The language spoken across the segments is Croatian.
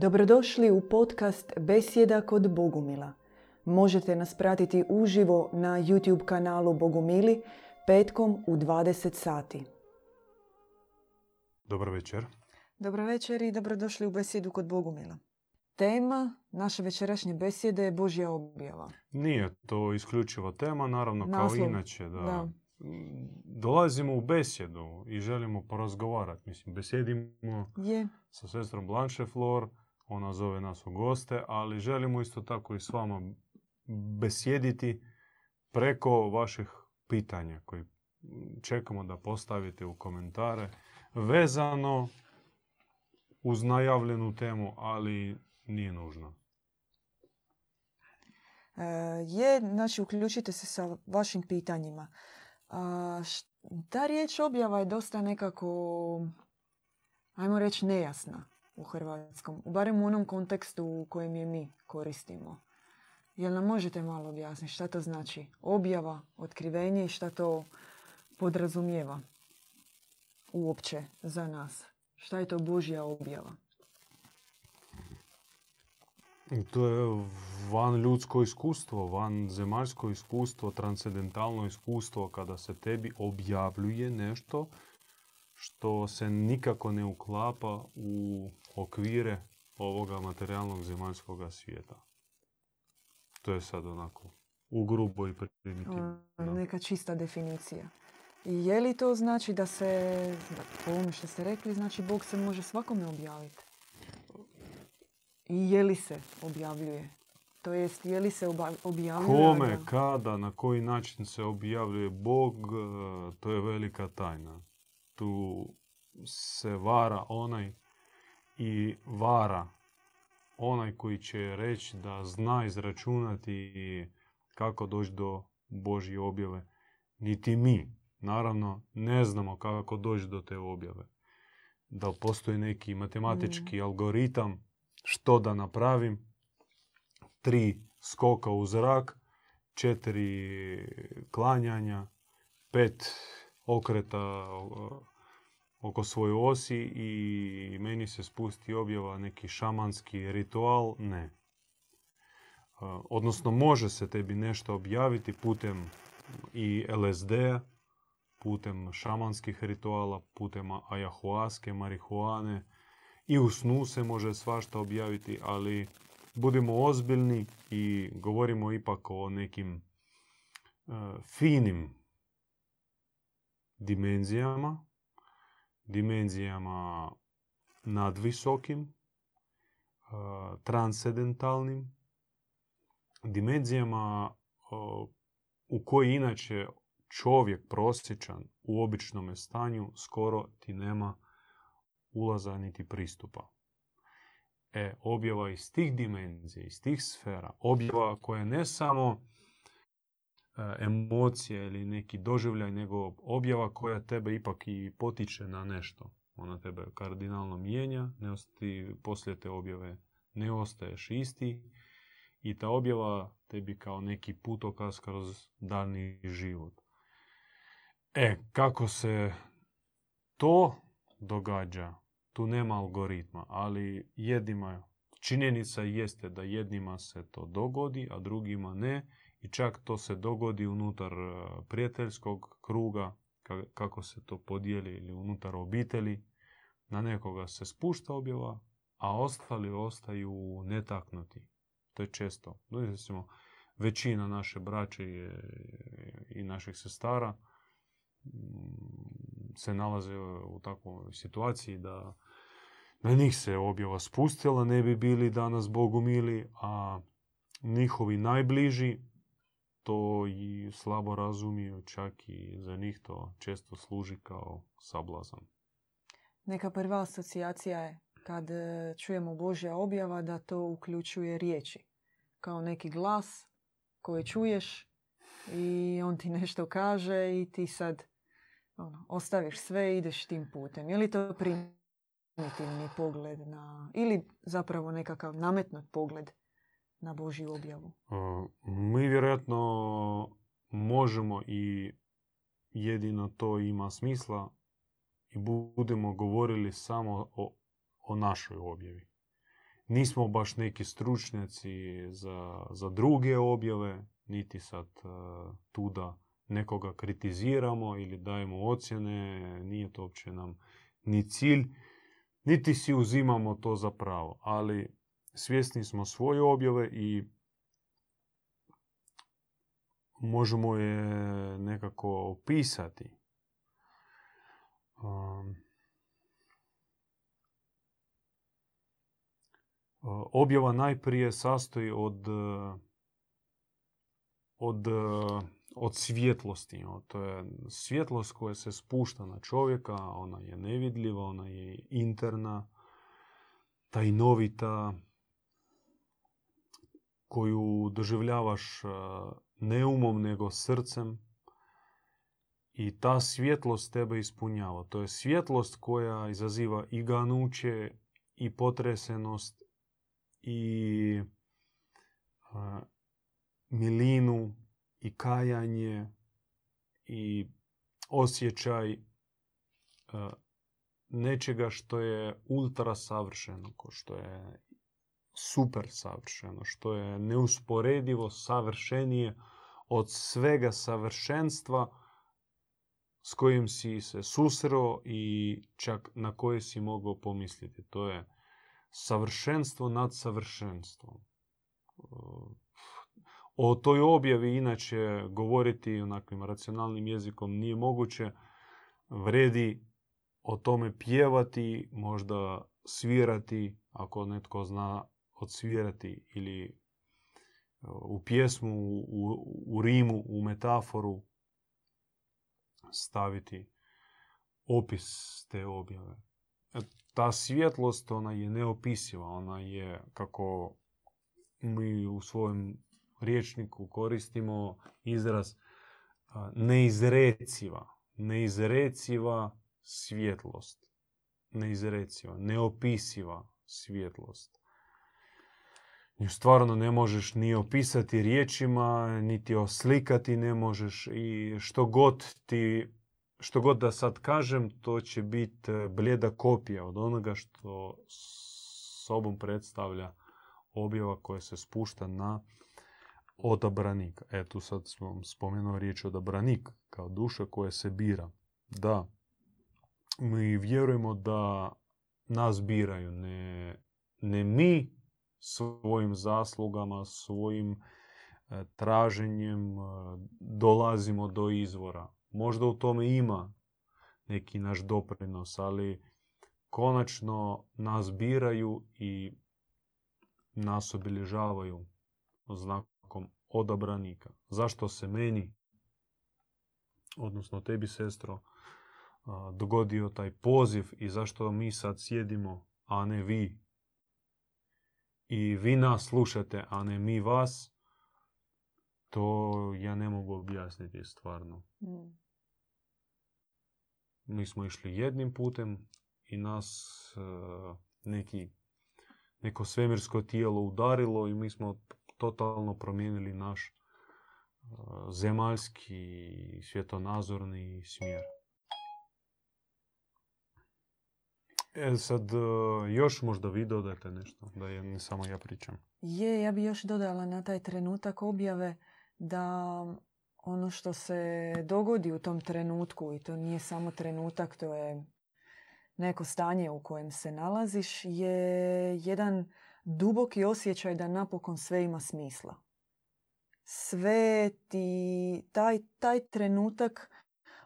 Dobrodošli u podcast Besjeda kod Bogumila. Možete nas pratiti uživo na YouTube kanalu Bogumili petkom u 20 sati. Dobar večer. Dobro večer i dobrodošli u Besjedu kod Bogumila. Tema naše večerašnje besjede je Božja objava. Nije to isključiva tema, naravno Naslov, kao inače. Da. da. Dolazimo u besjedu i želimo porazgovarati. Mislim, besjedimo Je, sa sestrom Blanche Flor, ona zove nas u goste, ali želimo isto tako i s vama besjediti preko vaših pitanja koji čekamo da postavite u komentare vezano uz najavljenu temu, ali nije nužno. E, je, znači uključite se sa vašim pitanjima. A, š- ta riječ objava je dosta nekako, ajmo reći, nejasna u hrvatskom. Barem u onom kontekstu u kojem je mi koristimo. Jel nam možete malo objasniti šta to znači? Objava, otkrivenje i šta to podrazumijeva uopće za nas? Šta je to Božja objava? To je van ljudsko iskustvo, van zemaljsko iskustvo, transcendentalno iskustvo kada se tebi objavljuje nešto što se nikako ne uklapa u okvire ovoga materijalnog zemaljskog svijeta. To je sad onako u grubo i primitivno. Neka čista definicija. I je li to znači da se, po ovome što ste rekli, znači Bog se može svakome objaviti? I je li se objavljuje? To jest, je li se objavljuje? Kome, da- kada, na koji način se objavljuje Bog, e, to je velika tajna. Tu se vara onaj i vara onaj koji će reći da zna izračunati kako doći do Božje objave. Niti mi, naravno, ne znamo kako doći do te objave. Da postoji neki matematički algoritam što da napravim, tri skoka u zrak, četiri klanjanja, pet okreta oko svoje osi i meni se spusti objava neki šamanski ritual, ne. E, Odnosno može se tebi nešto objaviti putem i LSD, putem šamanskih rituala, putem ajahuaske, marihuane i u snu se može svašta objaviti, ali budimo ozbiljni i govorimo ipak o nekim e, finim dimenzijama, dimenzijama nadvisokim, e, transcendentalnim, dimenzijama o, u koji inače čovjek prosječan u običnom stanju skoro ti nema ulaza niti pristupa. E, objava iz tih dimenzija, iz tih sfera, objava koja ne samo emocija ili neki doživljaj, nego objava koja tebe ipak i potiče na nešto. Ona tebe kardinalno mijenja, ne osti, poslije te objave ne ostaješ isti i ta objava tebi kao neki putokaz kroz daljnji život. E, kako se to događa, tu nema algoritma, ali jednima, činjenica jeste da jednima se to dogodi, a drugima ne. I čak to se dogodi unutar e, prijateljskog kruga, ka- kako se to podijeli ili unutar obitelji. Na nekoga se spušta objava, a ostali ostaju netaknuti. To je često. Recimo, većina naše braće i naših sestara mm, se nalaze u takvoj situaciji da na njih se objava spustila, ne bi bili danas Bogu mili, a njihovi najbliži to i slabo razumiju, čak i za njih to često služi kao sablazan. Neka prva asocijacija je kad e, čujemo Božja objava da to uključuje riječi. Kao neki glas koji čuješ i on ti nešto kaže i ti sad ono, ostaviš sve i ideš tim putem. Je li to primitivni pogled na, ili zapravo nekakav nametnut pogled na Božju objavu? E, Mi vjerojatno možemo i jedino to ima smisla i budemo govorili samo o, o našoj objavi. nismo baš neki stručnjaci za, za druge objave, niti sad uh, tu da nekoga kritiziramo ili dajemo ocjene, nije to uopće nam ni cilj, niti si uzimamo to za pravo, ali svjesni smo svoje objave i možemo je nekako opisati. Um, objava najprije sastoji od, od, od svjetlosti. To je svjetlost koja se spušta na čovjeka, ona je nevidljiva, ona je interna, tajnovita, koju doživljavaš ne umom nego srcem i ta svjetlost tebe ispunjava. To je svjetlost koja izaziva i ganuće i potresenost i milinu i kajanje i osjećaj nečega što je ultra savršeno, što je super savršeno, što je neusporedivo savršenije od svega savršenstva s kojim si se susreo i čak na koje si mogao pomisliti. To je savršenstvo nad savršenstvom. O toj objavi inače govoriti onakvim racionalnim jezikom nije moguće. Vredi o tome pjevati, možda svirati, ako netko zna odsvirati ili u pjesmu, u, u rimu, u metaforu staviti opis te objave. E, ta svjetlost, ona je neopisiva, ona je, kako mi u svojem riječniku koristimo izraz neizreciva, neizreciva svjetlost, neizreciva, neopisiva svjetlost nju stvarno ne možeš ni opisati riječima, niti oslikati ne možeš i što god ti što god da sad kažem, to će biti e, bljeda kopija od onoga što sobom predstavlja objava koja se spušta na odabranika. E, tu sad smo spomenuo riječ odabranik kao duša koja se bira. Da, mi vjerujemo da nas biraju, ne, ne mi svojim zaslugama, svojim e, traženjem e, dolazimo do izvora. Možda u tome ima neki naš doprinos, ali konačno nas biraju i nas obilježavaju znakom odabranika. Zašto se meni, odnosno tebi sestro, e, dogodio taj poziv i zašto mi sad sjedimo, a ne vi i vi nas slušate, a ne mi vas, to ja ne mogu objasniti stvarno. Mm. Mi smo išli jednim putem i nas uh, neki, neko svemirsko tijelo udarilo i mi smo totalno promijenili naš uh, zemaljski svjetonazorni smjer. E sad, e, još možda vi dodate nešto, da je ne samo ja pričam. Je, ja bi još dodala na taj trenutak objave da ono što se dogodi u tom trenutku, i to nije samo trenutak, to je neko stanje u kojem se nalaziš, je jedan duboki osjećaj da napokon sve ima smisla. Sve ti, taj, taj trenutak,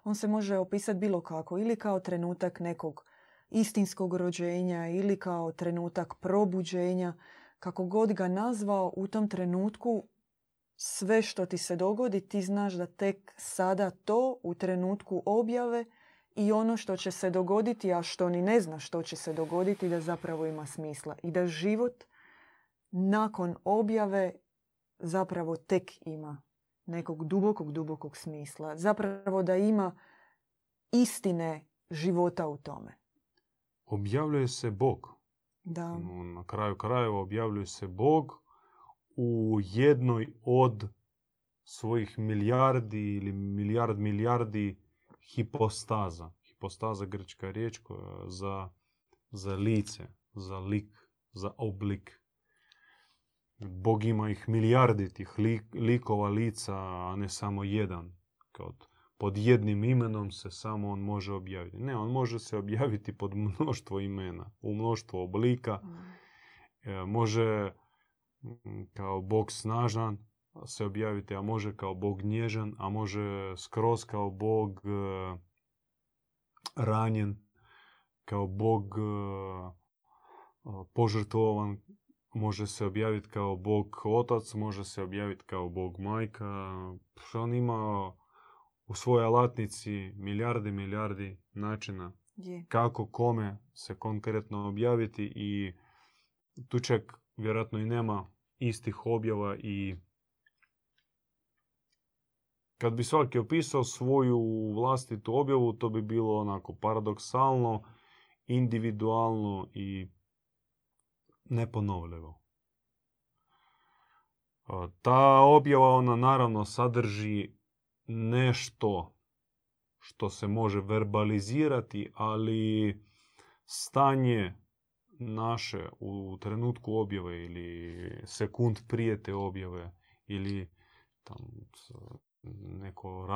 on se može opisati bilo kako, ili kao trenutak nekog istinskog rođenja ili kao trenutak probuđenja, kako god ga nazvao, u tom trenutku sve što ti se dogodi, ti znaš da tek sada to u trenutku objave i ono što će se dogoditi, a što ni ne zna što će se dogoditi, da zapravo ima smisla. I da život nakon objave zapravo tek ima nekog dubokog, dubokog smisla. Zapravo da ima istine života u tome objavljuje se Bog. Da. Na kraju krajeva objavljuje se Bog u jednoj od svojih milijardi ili milijard milijardi hipostaza. Hipostaza grčka riječ za, za lice, za lik, za oblik. Bog ima ih milijardi tih likova, lica, a ne samo jedan. Kao pod jednim imenom se samo on može objaviti. Ne, on može se objaviti pod mnoštvo imena, u mnoštvo oblika. E, može kao Bog snažan se objaviti, a može kao Bog nježan, a može skroz kao Bog e, ranjen, kao Bog e, požrtvovan, može se objaviti kao Bog otac, može se objaviti kao Bog majka. On ima u svojoj alatnici milijardi, milijardi načina kako kome se konkretno objaviti i tu čak vjerojatno i nema istih objava i kad bi svaki opisao svoju vlastitu objavu, to bi bilo onako paradoksalno, individualno i neponovljivo. Ta objava ona naravno sadrži nešto što se može verbalizirati, ali stanje naše u trenutku objave ili sekund prije te objave ili tam neko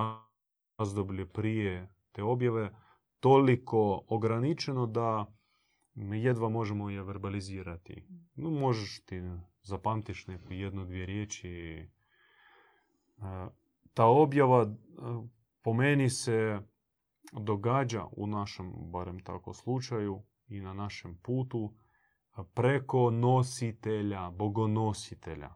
razdoblje prije te objave toliko ograničeno da mi jedva možemo je verbalizirati. No, možeš ti zapamtiš neku jednu, dvije riječi. Ta objava po meni se događa u našem, barem tako slučaju, i na našem putu preko nositelja, bogonositelja.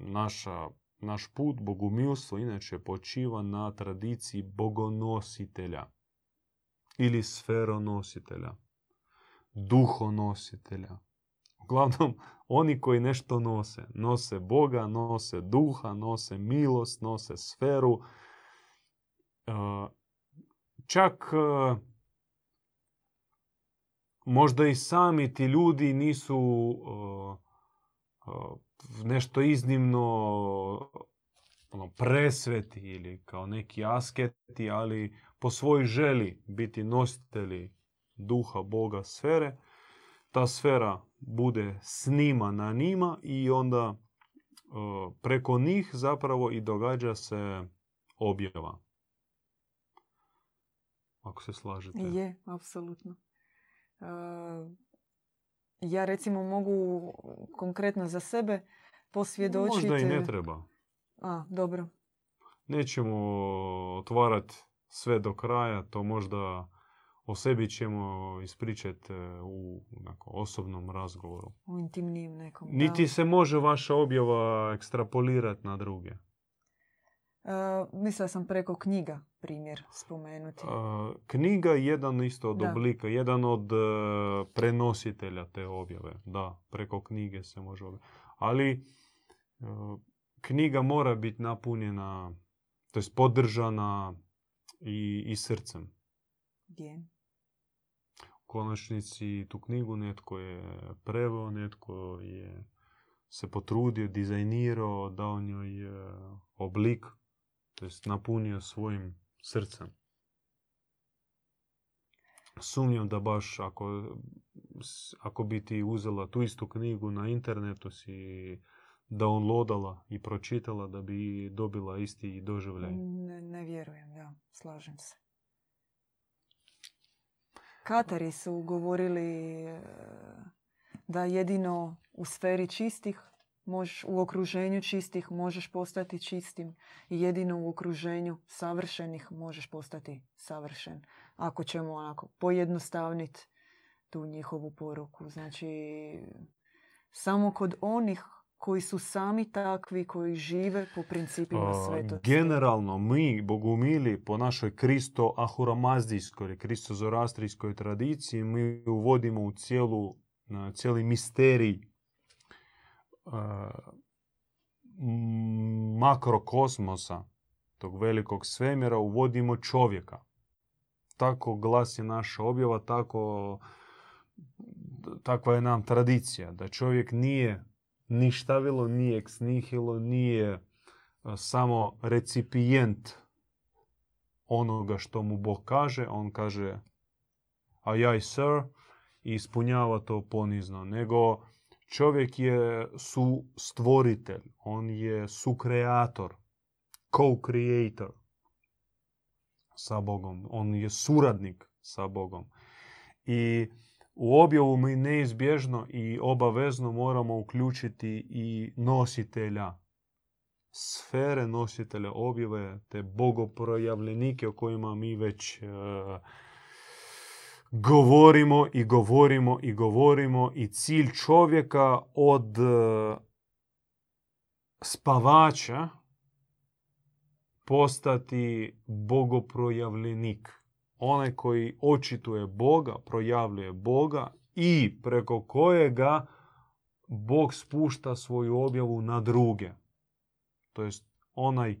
Naša, naš put, bogumilstvo, inače počiva na tradiciji bogonositelja ili sferonositelja, duhonositelja. Uglavnom, oni koji nešto nose. Nose Boga, nose duha, nose milost, nose sferu. Čak možda i sami ti ljudi nisu nešto iznimno ono, presveti ili kao neki asketi, ali po svojoj želi biti nositelji duha Boga sfere, ta sfera bude snima na njima i onda preko njih zapravo i događa se objava. Ako se slažete. Je, apsolutno. Ja recimo mogu konkretno za sebe posvjedočiti... Možda i ne treba. A, dobro. Nećemo otvarati sve do kraja, to možda o sebi ćemo ispričati e, u osobnom razgovoru. U intimnijem nekom. Niti se može vaša objava ekstrapolirati na druge. Uh, mislila sam preko knjiga primjer spomenuti. Uh, knjiga je jedan isto od oblika, jedan od uh, prenositelja te objave. Da, preko knjige se može objaviti. Ali knjiga mora biti napunjena, to je podržana i, i srcem. Konačnici tu knjigu netko je preveo, netko je se potrudio, dizajnirao, dao njoj oblik to jest napunio svojim srcem. Sumnjam da baš ako, ako bi ti uzela tu istu knjigu na internetu si downloadala i pročitala da bi dobila isti doživljaj. Ne, ne vjerujem, da, slažem se. Katari su govorili e, da jedino u sferi čistih možeš u okruženju čistih možeš postati čistim i jedino u okruženju savršenih možeš postati savršen. Ako ćemo onako pojednostavniti tu njihovu poruku. Znači, samo kod onih koji su sami takvi, koji žive po principima svetosti. Generalno, mi, bogumili, po našoj kristo-ahuramazdijskoj, kristo-zorastrijskoj tradiciji, mi uvodimo u cijelu, cijeli misterij makrokosmosa, tog velikog svemira, uvodimo čovjeka. Tako glasi naša objava, tako, takva je nam tradicija, da čovjek nije ništavilo, nije ex nihilo, nije samo recipijent onoga što mu Bog kaže. On kaže, a jaj sir, i ispunjava to ponizno, nego čovjek je su stvoritelj, on je sukreator, co-creator sa Bogom, on je suradnik sa Bogom. I u objavu mi neizbježno i obavezno moramo uključiti i nositelja sfere nositelja objave, te bogoprojavljenike o kojima mi već e, govorimo i govorimo i govorimo i cilj čovjeka od e, spavača postati bogoprojavljenik. Onaj koji očituje Boga, projavljuje Boga i preko kojega Bog spušta svoju objavu na druge to jest onaj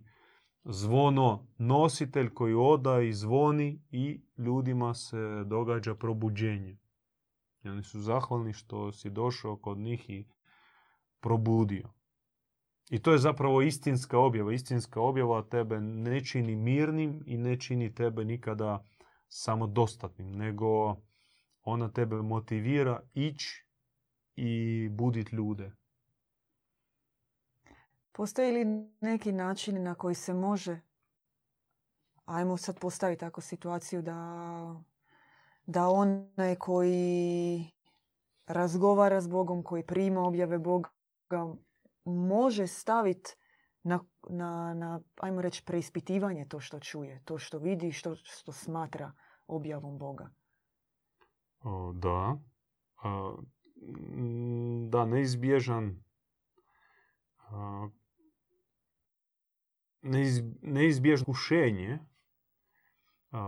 zvono nositelj koji oda i zvoni i ljudima se događa probuđenje. I oni su zahvalni što si došao kod njih i probudio. I to je zapravo istinska objava. Istinska objava tebe ne čini mirnim i ne čini tebe nikada samodostatnim, nego ona tebe motivira ići i budit ljude. Postoji li neki način na koji se može, ajmo sad postaviti tako situaciju da, da onaj koji razgovara s Bogom, koji prima objave Boga, može staviti na, na, na, ajmo reći, preispitivanje to što čuje, to što vidi, što, što smatra objavom Boga. O, da. da, neizbježan neizbježno kušenje,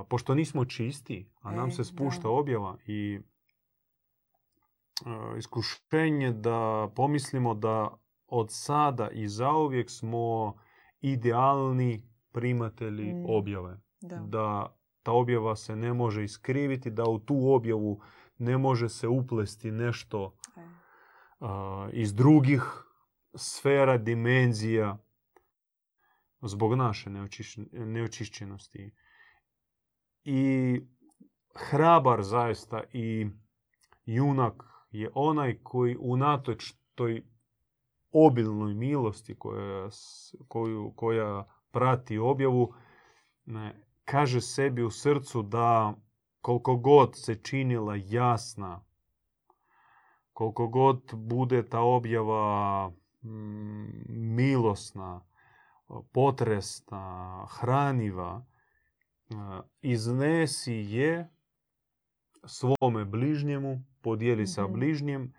pošto nismo čisti, a nam e, se spušta objava i iskušenje da pomislimo da od sada i zauvijek smo idealni primatelji mm, objave. Da. da ta objava se ne može iskriviti, da u tu objavu ne može se uplesti nešto e. iz drugih sfera, dimenzija, zbog naše neočišćenosti. I hrabar zaista i junak je onaj koji unatoč toj obilnoj milosti koja, koju, koja prati objavu, ne, kaže sebi u srcu da koliko god se činila jasna, koliko god bude ta objava mm, milosna, potresna, hraniva, e, iznesi je svome bližnjemu, podijeli sa mhm. bližnjem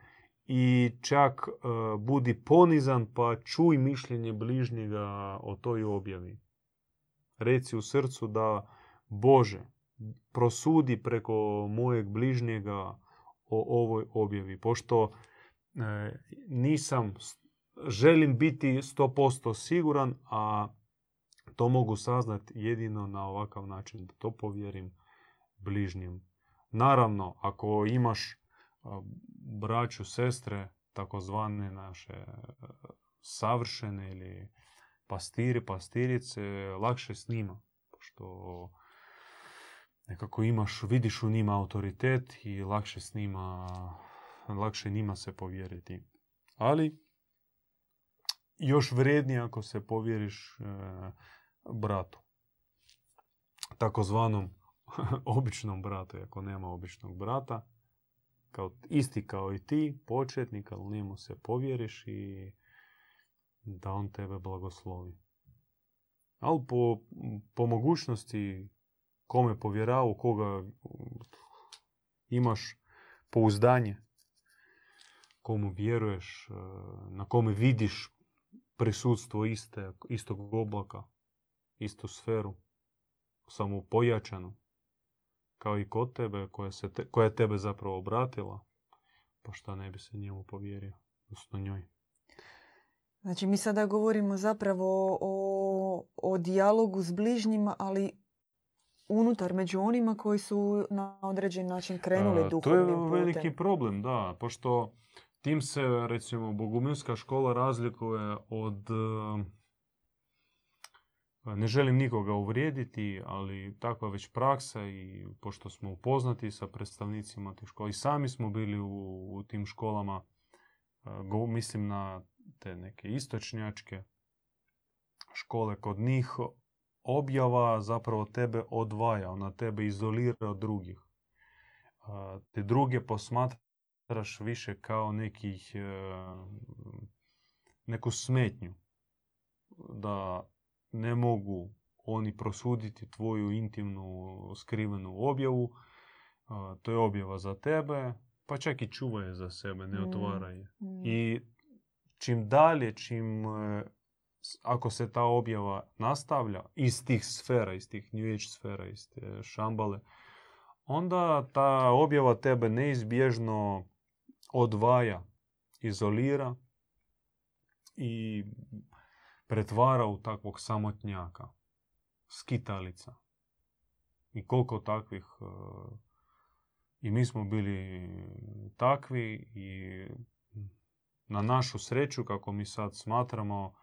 i čak e, budi ponizan pa čuj mišljenje bližnjega o toj objavi. Reci u srcu da Bože, prosudi preko mojeg bližnjega o ovoj objavi. Pošto e, nisam želim biti 100% siguran, a to mogu saznati jedino na ovakav način, da to povjerim bližnjim. Naravno, ako imaš braću, sestre, takozvane naše savršene ili pastiri, pastirice, lakše s njima, pošto nekako imaš, vidiš u njima autoritet i lakše s njima, lakše njima se povjeriti. Ali još vrednije ako se povjeriš e, bratu. Takozvanom običnom bratu, ako nema običnog brata. Kao, isti kao i ti, početnik, ali njemu se povjeriš i da on tebe blagoslovi. Ali po, po mogućnosti kome povjerava, u koga imaš pouzdanje, komu vjeruješ, e, na kome vidiš prisutstvo iste, istog oblaka, istu sferu, samo pojačanu, kao i kod tebe, koja, se koja je tebe zapravo obratila, pa šta ne bi se njemu povjerio, odnosno njoj. Znači mi sada govorimo zapravo o, o dijalogu s bližnjima, ali unutar među onima koji su na određen način krenuli duhovnim putem. To je veliki problem, da, pošto Tim se, recimo, bogumilska škola razlikuje od Ne želim nikoga uvrijediti, ali takva već praksa i pošto smo upoznati sa predstavnicima tih škola i sami smo bili u, u tim školama, go, mislim na te neke istočnjačke škole, kod njih objava zapravo tebe odvaja, ona tebe izolira od drugih. Te druge posmatraš više kao nekih, e, neku smetnju. Da ne mogu oni prosuditi tvoju intimnu skrivenu objavu. To je objava za tebe, pa čak i čuvaj za sebe, ne mm, otvaraj. Mm. I čim dalje, čim e, ako se ta objava nastavlja iz tih sfera, iz tih New Age sfera, iz te šambale, onda ta objava tebe neizbježno odvaja, izolira i pretvara u takvog samotnjaka, skitalica. I koliko takvih e, i mi smo bili takvi i na našu sreću, kako mi sad smatramo,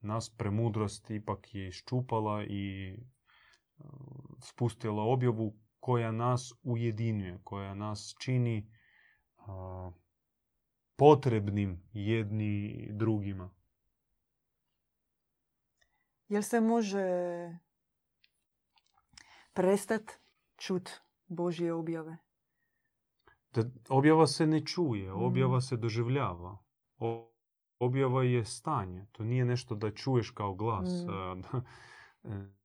nas premudrost ipak je iščupala i e, spustila objavu koja nas ujedinjuje, koja nas čini potrebnim jedni drugima. Jel se može prestat čut Božje objave? Da objava se ne čuje, objava mm. se doživljava. Objava je stanje. To nije nešto da čuješ kao glas. Mm.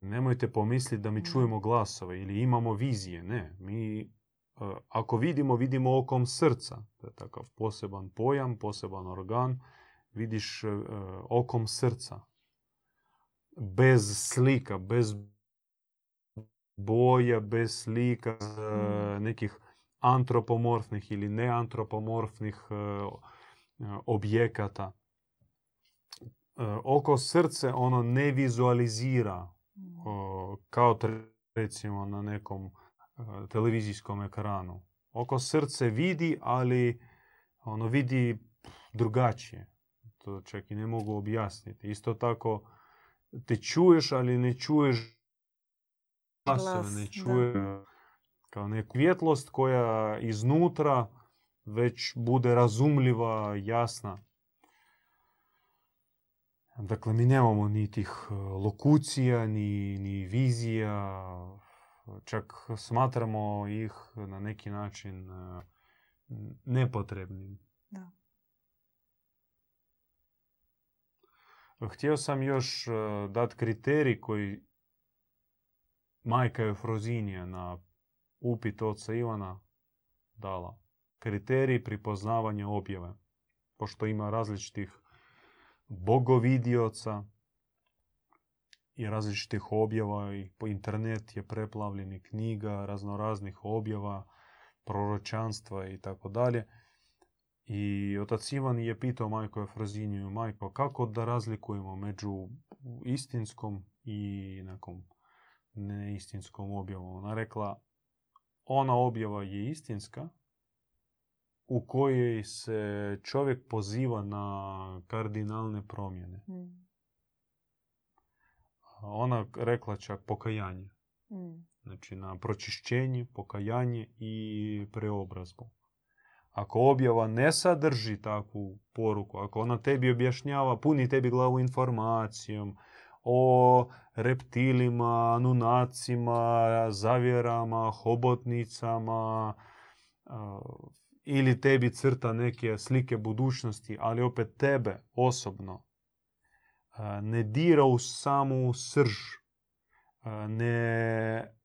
Nemojte pomisliti da mi čujemo glasove ili imamo vizije. Ne, mi ako vidimo, vidimo okom srca. To je takav poseban pojam, poseban organ. Vidiš okom srca bez slika, bez boja, bez slika, mm. nekih antropomorfnih ili neantropomorfnih e, objekata. E, oko srce ono ne vizualizira mm. kao recimo na nekom e, televizijskom ekranu. Oko srce vidi, ali ono vidi drugačije. To čak i ne mogu objasniti. Isto tako te čuješ, ali ne čuješ glasove, ne čuješ kao neku vjetlost koja iznutra već bude razumljiva, jasna. Dakle, mi nemamo ni tih lokucija, ni, ni vizija, čak smatramo ih na neki način nepotrebnim. Da. Htio sam još e, dati kriterij koji majka Eufrozinija na upit oca Ivana dala. Kriterij pripoznavanja objave. Pošto ima različitih bogovidioca i različitih objava i po internet je preplavljeni knjiga, raznoraznih objava, proročanstva i tako dalje. I otac Ivan je pitao majko Efroziniju, majko, kako da razlikujemo među istinskom i nekom neistinskom objavom? Ona rekla, ona objava je istinska, u kojoj se čovjek poziva na kardinalne promjene. Mm. Ona rekla čak pokajanje. Mm. Znači na pročišćenje, pokajanje i preobrazbu. Ako objava ne sadrži takvu poruku, ako ona tebi objašnjava, puni tebi glavu informacijom o reptilima, nunacima, zavjerama, hobotnicama, ili tebi crta neke slike budućnosti, ali opet tebe osobno ne dira u samu srž, ne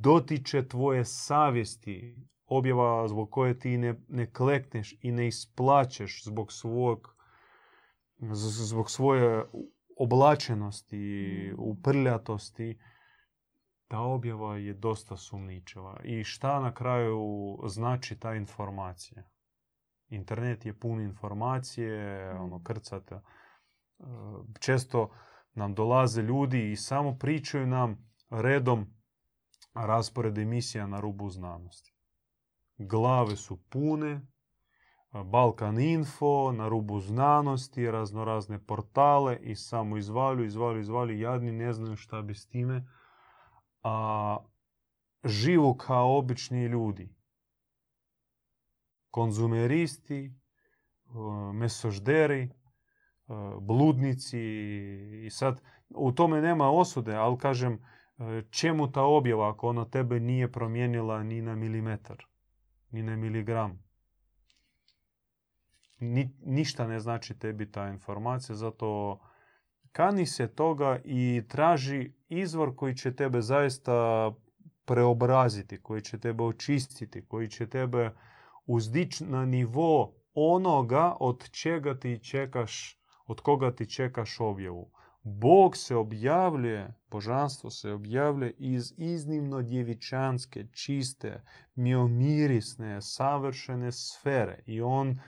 dotiče tvoje savjesti, objava zbog koje ti ne, ne klekneš i ne isplaćeš zbog svog zbog svoje oblačenosti, mm. uprljatosti, ta objava je dosta sumničeva. I šta na kraju znači ta informacija? Internet je pun informacije, mm. ono, krcate. E, često nam dolaze ljudi i samo pričaju nam redom raspored emisija na rubu znanosti glave su pune, Balkan Info, na rubu znanosti, raznorazne portale i samo izvalju, izvalju, izvalju. Jadni ne znaju šta bi s time. A živu kao obični ljudi. Konzumeristi, mesožderi, bludnici i sad u tome nema osude, ali kažem čemu ta objava ako ona tebe nije promijenila ni na milimetar, ni na miligram. Ni, ništa ne znači tebi ta informacija, zato kani se toga i traži izvor koji će tebe zaista preobraziti, koji će tebe očistiti, koji će tebe uzdići na nivo onoga od čega ti čekaš, od koga ti čekaš objavu. Bog se objavljuje, božanstvo se objavljuje iz iznimno djevičanske, čiste, miomirisne, savršene sfere. I on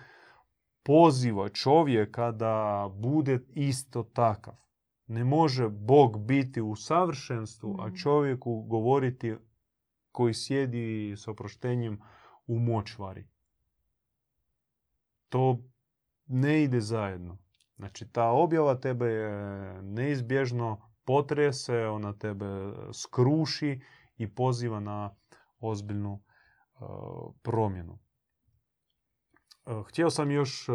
poziva čovjeka da bude isto takav. Ne može Bog biti u savršenstvu, a čovjeku govoriti koji sjedi s oproštenjem u močvari. To ne ide zajedno. Znači, ta objava tebe neizbježno potrese, ona tebe skruši i poziva na ozbiljnu uh, promjenu. Uh, htio sam još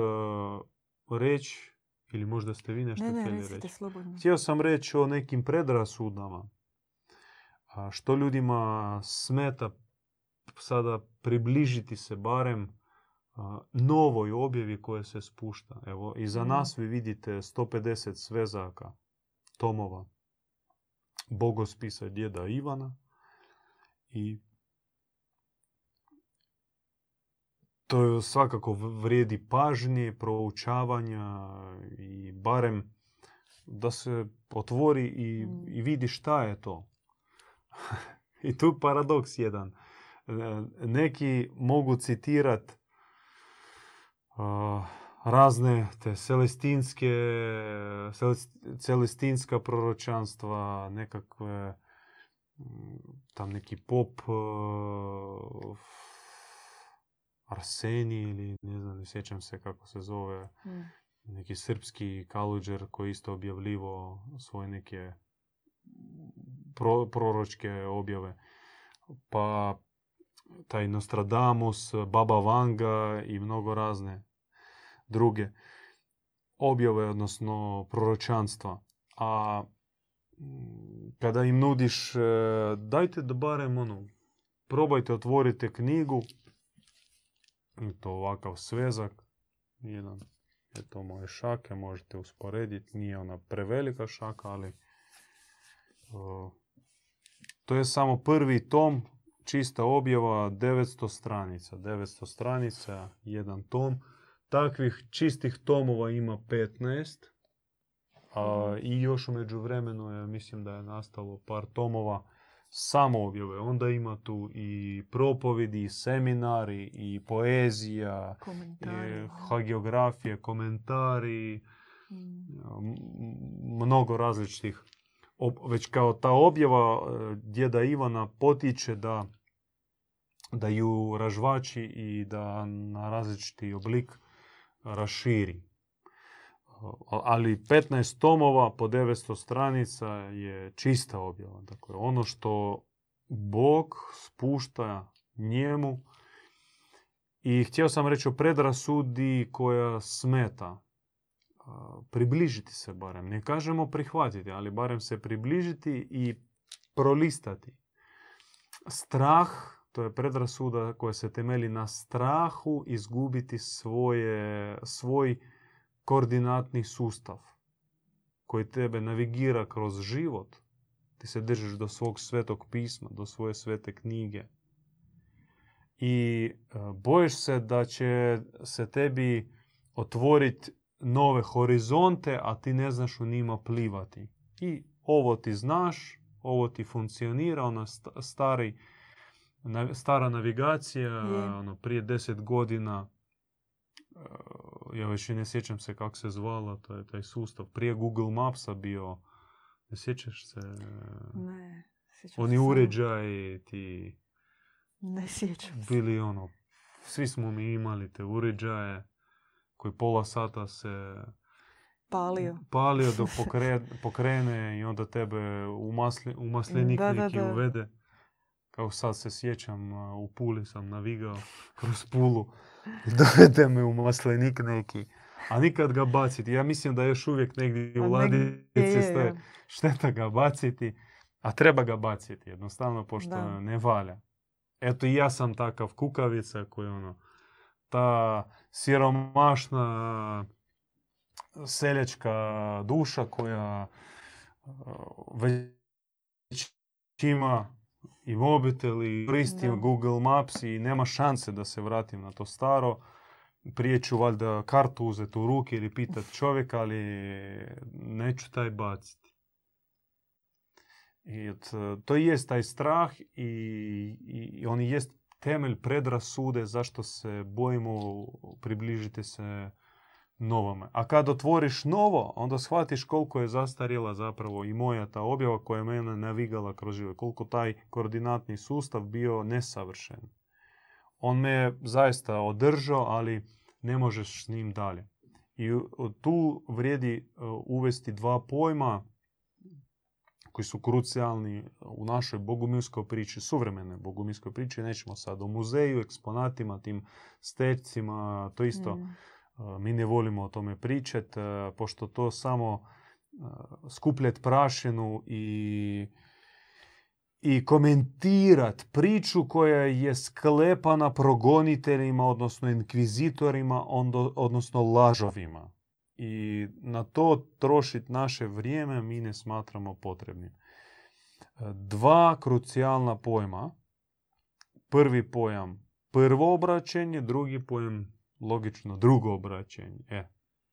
reći, ili možda ste vi nešto Ne, ne, htjeli reći. slobodno. Htio sam reći o nekim predrasudama. Što ljudima smeta sada približiti se barem novoj objavi koja se spušta. Evo, iza Mhm. nas vi vidite 150 svezaka, tomova bogospisa djeda Ivana i to je svakako vrijedi pažnje, proučavanja i barem da se otvori i, Mm. i vidi šta je to. I tu paradoks jedan. E, Neki mogu citirat a, razne te celestinske, celes- celestinska proročanstva, nekakve mm, tam neki pop uh, Arsenij ili ne znam, ne sjećam se kako se zove, Mm. neki srpski kaluđer koji isto objavljivo svoje neke pro, proročke objave. Pa taj Nostradamus, Baba Vanga i mnogo razne druge objave, odnosno proročanstva. A mm, kada im nudiš, e, dajte da barem ono, probajte, otvorite knjigu, i to ovakav svezak, jedan, eto moje šake, možete usporediti, nije ona prevelika šaka, ali o, to je samo prvi tom, čista objava, 900 stranica, 900 stranica, jedan tom. Takvih čistih tomova ima 15, a, i još u međuvremenu je, mislim da je nastalo par tomova samo objave. Onda ima tu i propovedi, i seminari, i poezija, Komentari. i hagiografije, komentari, Mm. m- mnogo različitih. Već kao ta objava e, djeda Ivana potiče da, da ju ražvači i da na različiti oblik raširi. A- Ali 15 tomova po 900 stranica je čista objava. Dakle, ono što Bog spušta njemu i htio sam reći o predrasudi koja smeta. Približiti se barem. Ne kažemo prihvatiti, ali barem se približiti i prolistati. Strah, to je predrasuda koja se temeli na strahu izgubiti svoje, svoj koordinatni sustav koji tebe navigira kroz život. Ti se držiš do svog svetog pisma, do svoje svete knjige. I e, bojiš se da će se tebi otvoriti nove horizonte, a ti ne znaš u njima plivati. I ovo ti znaš, ovo ti funkcionira, ona sta- stari, stara navigacija, Je. ono, prije deset godina, e, ja već i ne sjećam se kako se zvala, to je taj sustav, prije Google Mapsa bio, ne sjećaš se, Ne, sjećam oni se uređaji ti Ne sjećam se. bili ono Svi smo mi imali te uređaje koji pola sata se Palio. palio dok pokre- pokrene i onda tebe u, masli, u maslenik Da, neki da. uvede. Kao sad se sjećam, u Puli sam navigao kroz Pulu dovede me u maslenik neki. A nikad ga baciti. Ja mislim da još uvijek negdje u negdje ladici je, stoje. Šteta ga baciti, a treba ga baciti jednostavno pošto ne valja. Eto i ja sam takav kukavica koji ono, ta siromašna seljačka duša koja uh, već ima i mobitel i koristim Da. Google Maps i nema šanse da se vratim na to staro. Prije ću valjda kartu uzeti u ruke ili pitat čovjeka, ali neću taj baciti. I et, to jest taj strah i, i, i on jest temelj predrasude zašto se bojimo približiti se novome. A kad otvoriš novo, onda shvatiš koliko je zastarjela zapravo i moja ta objava koja je mene navigala kroz život. Koliko taj koordinatni sustav bio nesavršen. On me je zaista održao, ali ne možeš s njim dalje. I tu vrijedi uh, uvesti dva pojma koji su krucijalni u našoj bogumilskoj priči, suvremene bogumilskoj priči. Nećemo sad o muzeju, eksponatima, tim stecima, to isto Mm. Mi ne volimo o tome pričati, pošto to samo uh, skupljat prašinu i, i komentirat priču koja je sklepana progoniteljima, odnosno inkvizitorima, odnosno lažovima. I na to trošiti naše vrijeme mi ne smatramo potrebnim. Uh, Dva krucijalna pojma. Prvi pojam prvo obraćenje, drugi pojam logično drugo obraćenje. E,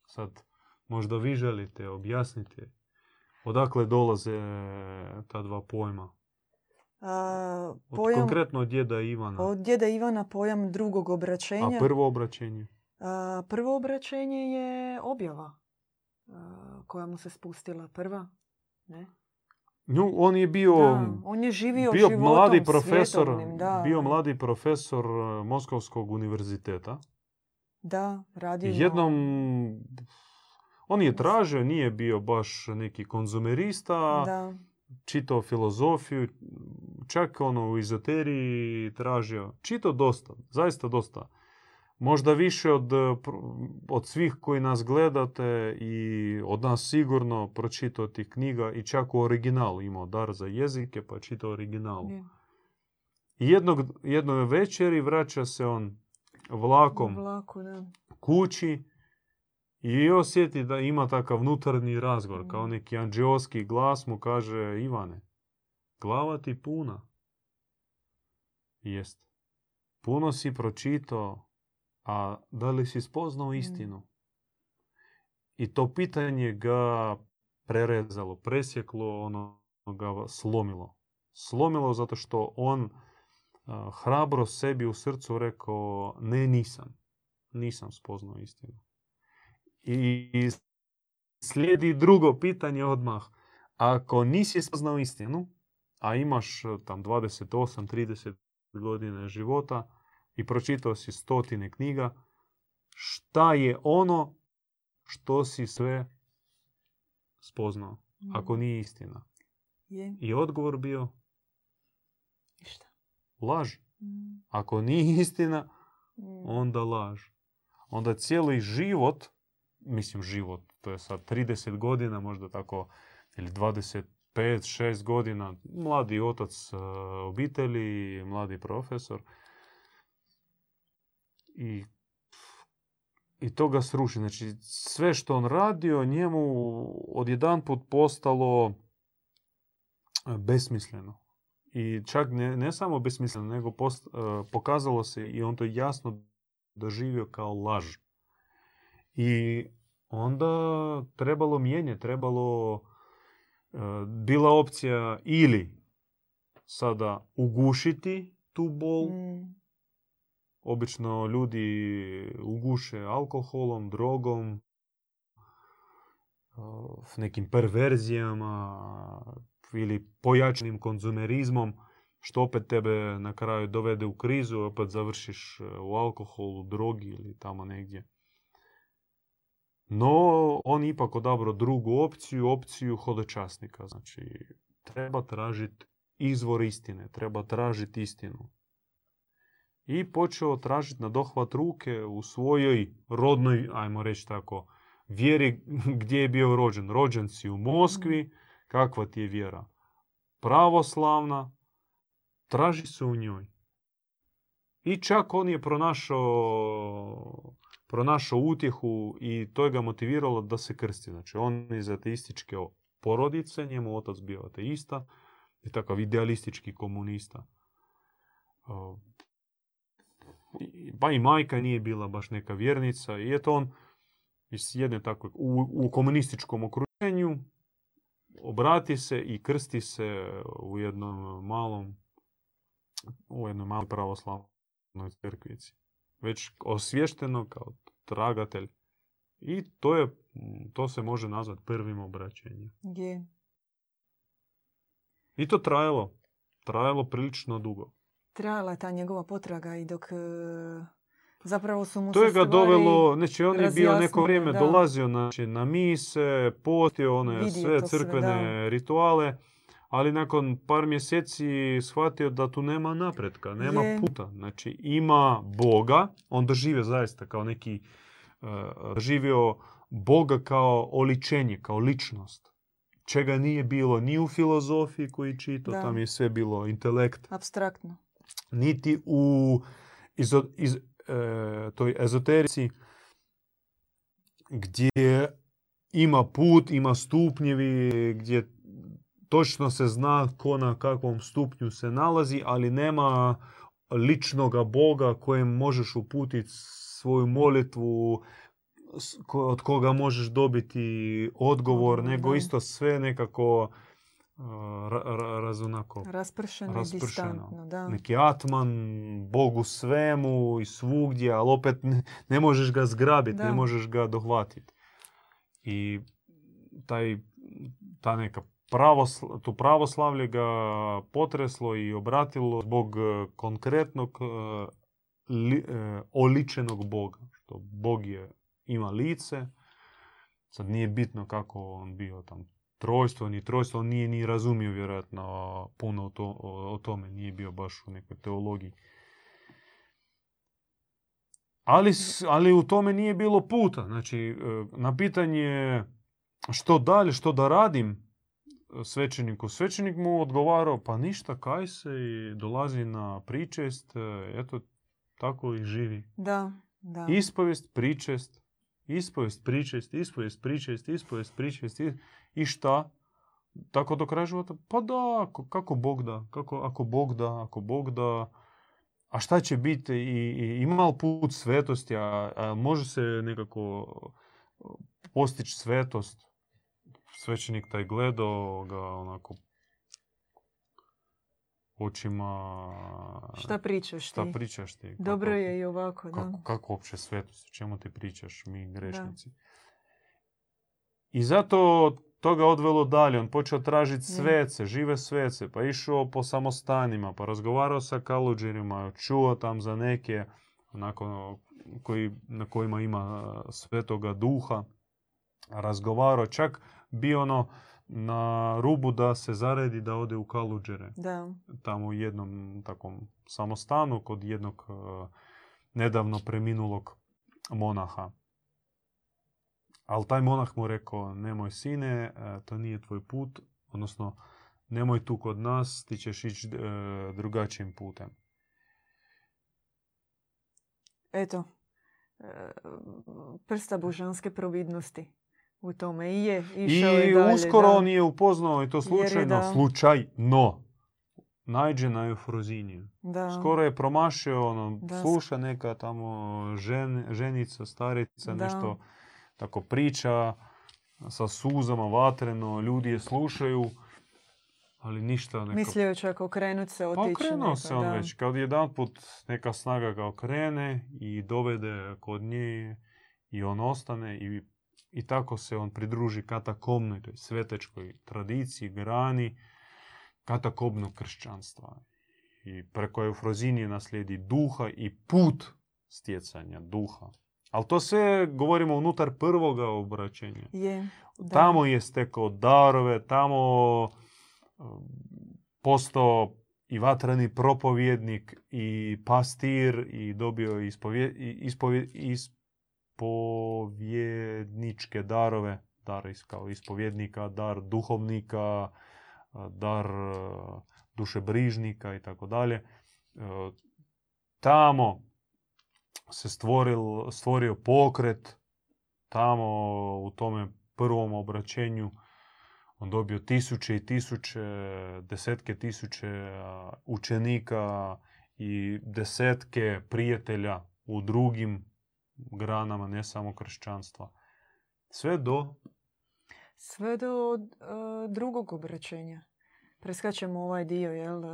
sad možda vi želite objasniti odakle dolaze ta dva pojma. A, Od, pojam, Konkretno od djeda Ivana. od djeda Ivana pojam drugog A obraćenja. prvo obraćenje? Prvo obraćenje je objava koja mu se spustila prva. Ne? Nju, on je bio, Da, on je živio bio mladi profesor, da. bio mladi profesor e, Moskovskog univerziteta. Da, radio na- jednom on je tražio, nije bio baš neki konzumerista, Da, čitao filozofiju, čak ono u izoteriji tražio. Čitao dosta, zaista dosta. Možda više od, pr- od svih koji nas gledate i od nas sigurno pročitao tih knjiga i čak u originalu imao dar za jezike pa čitao originalu. I jednog, jednoj večeri vraća se on vlakom Vlaku, da. kući i osjeti da ima takav unutarnji razgovor, kao neki anđeoski glas mu kaže Ivane, glava ti puna. Jest. Puno si pročitao, a da li si spoznao istinu? I to pitanje ga prerezalo, presjeklo, ono ga slomilo. Slomilo zato što on hrabro sebi u srcu rekao ne nisam. Nisam spoznao istinu. I i slijedi drugo pitanje odmah. Ako nisi spoznao istinu, a imaš e, tam 28-30 godine života i pročitao si stotine knjiga, šta je ono što si sve spoznao, ako nije istina? Je, I odgovor bio ništa. laž. Mm, Ako nije istina, mm. onda laž. Onda cijeli život, mislim život, to je sad 30 godina možda tako, ili 25, 6 godina, mladi otac e, obitelji, mladi profesor. I, I to ga sruši. Znači, sve što on radio, njemu odjedanput postalo e, besmisleno. I čak ne, ne samo besmisleno, nego post- e, pokazalo se i on to jasno doživio kao laž. I onda trebalo mijenje, trebalo, e, bila opcija ili sada ugušiti tu bol, Mm, obično ljudi uguše alkoholom, drogom, nekim perverzijama ili pojačanim konzumerizmom što opet tebe na kraju dovede u krizu, opet završiš e, u alkoholu, drogi ili tamo negdje. No, on ipak odabrao drugu opciju, opciju hodočasnika. Znači, treba tražiti izvor istine, treba tražiti istinu. I počeo tražiti na dohvat ruke u svojoj rodnoj, ajmo reći tako, vjeri gdje je bio rođen. Rođen si u Moskvi, kakva ti je vjera? Pravoslavna, traži se u njoj. I čak on je pronašao, pronašao utjehu i to je ga motiviralo da se krsti. Znači, on iz ateističke porodice, njemu otac bio ateista i takav idealistički komunista. Pa i majka nije bila baš neka vjernica i eto on iz jedne takve, u, u komunističkom okruženju obrati se i krsti se u jednom malom u jednoj maloj pravoslavnoj crkvici. Već osvješteno kao tragatelj. I to, je, to se može nazvati prvim obraćenjem. Je. I to trajalo. Trajalo prilično dugo. Trajala ta njegova potraga i dok e, zapravo su mu To je ga dovelo, znači on je bio neko vrijeme da. dolazio znači, na mise, postio one Vidio sve crkvene rituale, ali nakon par mjeseci shvatio da tu nema napretka, nema Je. puta. Znači ima Boga, on doživio zaista kao neki, uh, doživio Boga kao oličenje, kao ličnost. Čega nije bilo ni u filozofiji koji čitao, tam je sve bilo intelekt Apstraktno. Niti u izo, iz, e, toj ezoterici gdje ima put, ima stupnjevi, gdje točno se zna ko na kakvom stupnju se nalazi, ali nema ličnoga Boga kojem možeš uputiti svoju molitvu, od koga možeš dobiti odgovor, nego isto sve nekako uh, ra, ra, razonako Raspršeno, raspršeno. distantno. Da. Neki atman, Bog u svemu i svugdje, ali opet ne, ne možeš ga zgrabiti, ne možeš ga dohvatiti. I taj, ta neka pravosl, to pravoslavlje ga potreslo i obratilo zbog e, konkretnog e, li, e, oličenog Boga. Što Bog je, ima lice, sad nije bitno kako on bio tam trojstvo, ni trojstvo, on nije ni razumio vjerojatno puno o, to, o, o tome, nije bio baš u nekoj teologiji. Ali, ali u tome nije bilo puta. Znači, e, na pitanje što dalje, što da radim e, svećeniku, svećenik mu odgovarao, pa ništa, kaj se i dolazi na pričest, e, eto, tako i živi. Da, da. Ispovijest, pričest, ispovijest, pričest, ispovijest, pričest, ispovijest, pričest i, i šta? Tako do kraja života? Pa da, ako, kako Bog da, kako, ako Bog da, ako Bog da. A šta će biti? I, i ima li put svetosti? A, a može se nekako postići svetost? Svećenik taj gledao ga onako očima... Šta pričaš Šta ti? pričaš ti? Dobro Kako- je i ovako, da. kako, kako uopće svetost? O čemu ti pričaš, mi grešnici? I zato to ga odvelo dalje. On počeo tražiti svece, žive svece, pa išao po samostanima, pa razgovarao sa kaluđerima, čuo tam za neke onako, koji, na kojima ima uh, svetoga duha, razgovarao, čak bio ono na rubu da se zaredi da ode u kaluđere Da, tamo u jednom takvom samostanu kod jednog e, nedavno preminulog monaha. Ali taj monah mu rekao, nemoj sine, e, to nije tvoj put, odnosno nemoj tu kod nas, ti ćeš ići e, drugačijim putem. eto, e, prsta božanske providnosti u tome. I je, išao je I dalje. uskoro da. on je upoznao i to slučajno, da- slučajno, najđe na Eufroziniju. Da. Skoro je promašio, ono, Da. sluša neka tamo žen, ženica, starica, nešto tako priča sa suzama vatreno, ljudi je slušaju, ali ništa neko... Mislio je čak okrenut se, Pa otići. okrenuo neka, se on da. već, kad jedan put neka snaga ga okrene i dovede kod nje i on ostane i, i tako se on pridruži katakomnoj, toj svetečkoj tradiciji, grani katakomnog kršćanstva. I preko eufrozinije naslijedi duha i put stjecanja duha. Ali to sve govorimo unutar prvoga obraćenja. Je, da. Tamo je stekao darove, tamo um, postao i vatreni propovjednik i pastir i dobio ispovje, ispovje, ispovjedničke darove, dar is- kao ispovjednika, dar duhovnika, dar uh, dušebrižnika i tako dalje. Uh, Tamo se stvoril, stvorio pokret, tamo u tome prvom obraćenju on dobio tisuće i tisuće, desetke tisuće učenika i desetke prijatelja u drugim granama, ne samo kršćanstva. Sve do... Sve do e, drugog obraćenja. Preskačemo ovaj dio, jel? e,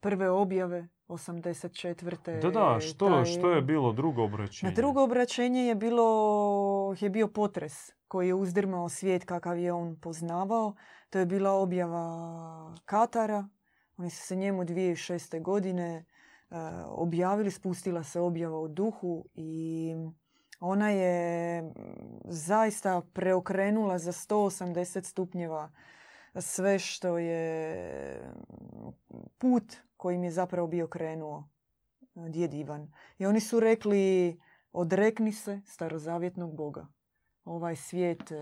Prve objave, 84. Da, da, što, taj- što je bilo drugo obraćenje? Na drugo obraćenje je, bilo, je bio potres koji je uzdrmao svijet kakav je on poznavao. To je bila objava Katara. Oni su se njemu 2006. godine e, objavili, spustila se objava u duhu i ona je zaista preokrenula za 180 stupnjeva sve što je put kojim je zapravo bio krenuo e, djed Ivan. I oni su rekli, odrekni se starozavjetnog Boga. Ovaj svijet e,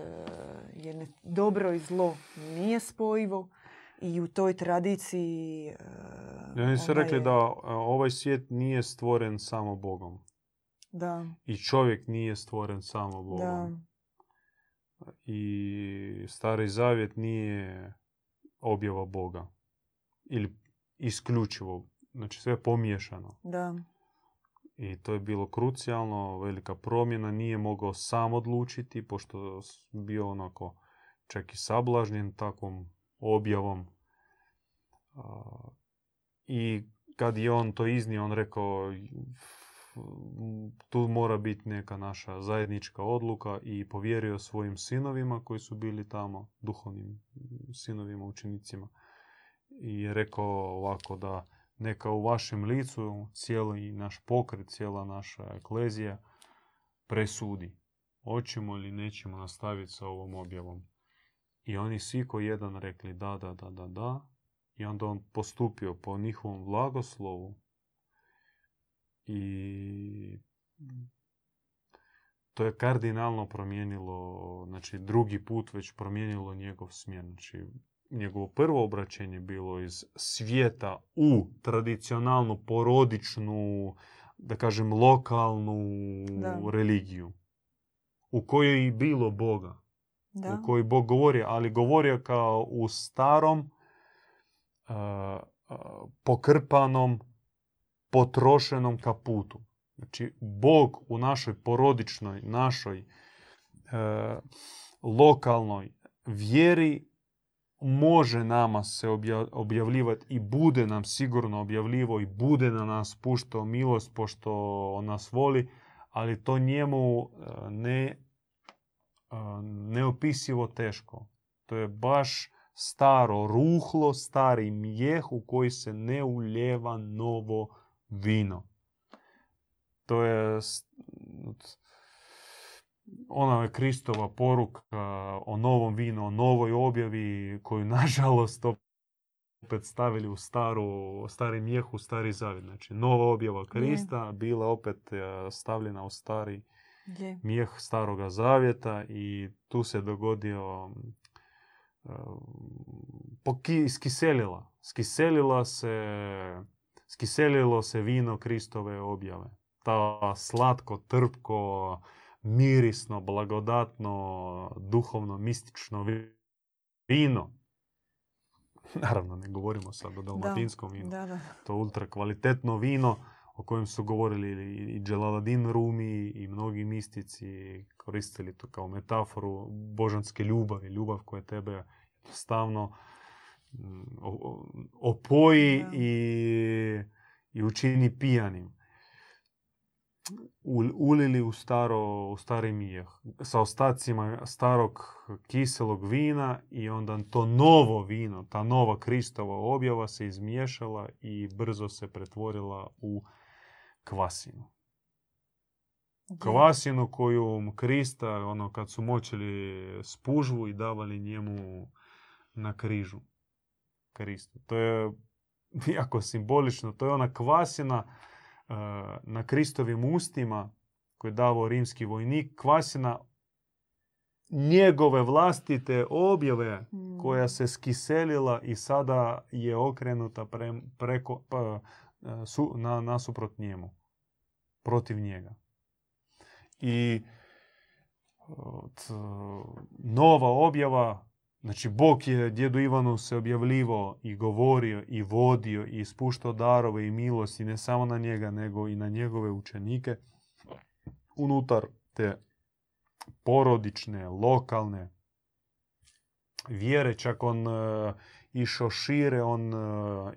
je dobro i zlo nije spojivo i u toj tradiciji... e, I oni su rekli je- da ovaj svijet nije stvoren samo Bogom. Da, I čovjek nije stvoren samo Bogom. da, I stari zavjet nije objava Boga. Ili isključivo. Znači sve je pomiješano. da, I to je bilo krucijalno, velika promjena. Nije mogao sam odlučiti, pošto bio onako čak i sablažnjen takvom objavom. I kad je on to iznio, on rekao tu mora biti neka naša zajednička odluka i povjerio svojim sinovima koji su bili tamo, duhovnim sinovima, učenicima. I je rekao ovako da neka u vašem licu cijeli naš pokret, cijela naša eklezija presudi. Hoćemo ili nećemo nastaviti sa ovom objavom. I oni svi ko jedan rekli da, da, da, da, da. I onda on postupio po njihovom blagoslovu i to je kardinalno promijenilo, znači drugi put već promijenilo njegov smjer. Znači, njegovo prvo obraćenje bilo iz svijeta u tradicionalnu, porodičnu, da kažem, lokalnu Da. religiju. U kojoj i bilo Boga. da. U kojoj Bog govori, ali govorio kao u starom, a, pokrpanom, potrošenom kaputu. Znači, Bog u našoj porodičnoj, našoj e, lokalnoj vjeri može nama se obja- objavljivati i bude nam sigurno objavljivo i bude na nas puštao milost pošto on nas voli, ali to njemu e, ne e, neopisivo teško. To je baš staro ruhlo, stari mijeh u koji se ne uljeva novo vino. To je ona je Kristova poruka o novom vinu, o novoj objavi koju nažalost opet stavili u staru, stari mijeh, u stari zavjet. Znači nova objava Krista bila opet e, stavljena u stari Je. mijeh staroga zavjeta i tu se dogodio uh, poki, skiselila. Skiselila se, skiselilo se vino Kristove objave. Ta slatko, trpko, mirisno, blagodatno, duhovno, mistično vi- vino. Naravno, ne govorimo sad o dalmatinskom vinu Da, da. to ultra kvalitetno vino o kojem su govorili i Dželaladin Rumi i mnogi mistici koristili to kao metaforu božanske ljubavi, ljubav koja tebe jednostavno opoji i, i učini pijanim. ulili u, staro, u stari mijeh sa ostacima starog kiselog vina i onda to novo vino, ta nova Kristova objava se izmiješala i brzo se pretvorila u kvasinu. Kvasinu koju Krista, ono kad su moćili spužvu i davali njemu na križu. Kristu. To je jako simbolično. To je ona kvasina uh, na Kristovim ustima koje je davao rimski vojnik. Kvasina njegove vlastite objave koja se skiselila i sada je okrenuta pre, preko, pa, su, na, nasuprot njemu. Protiv njega. I nova objava Znači, Bog je djedu Ivanu se objavljivo i govorio i vodio i ispuštao darove i milosti ne samo na njega, nego i na njegove učenike unutar te porodične, lokalne vjere. Čak on uh, išao šire, on uh,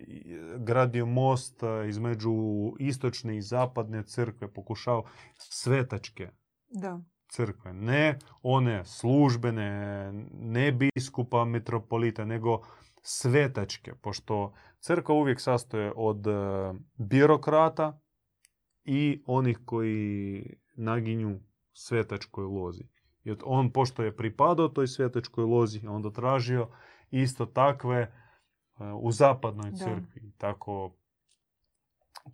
gradio most uh, između istočne i zapadne crkve, pokušao svetačke da crkve. Ne one službene, ne biskupa, metropolita, nego svetačke. Pošto crkva uvijek sastoje od e, birokrata i onih koji naginju svetačkoj lozi. I on, pošto je pripadao toj svetačkoj lozi, onda tražio isto takve e, u zapadnoj crkvi. Tako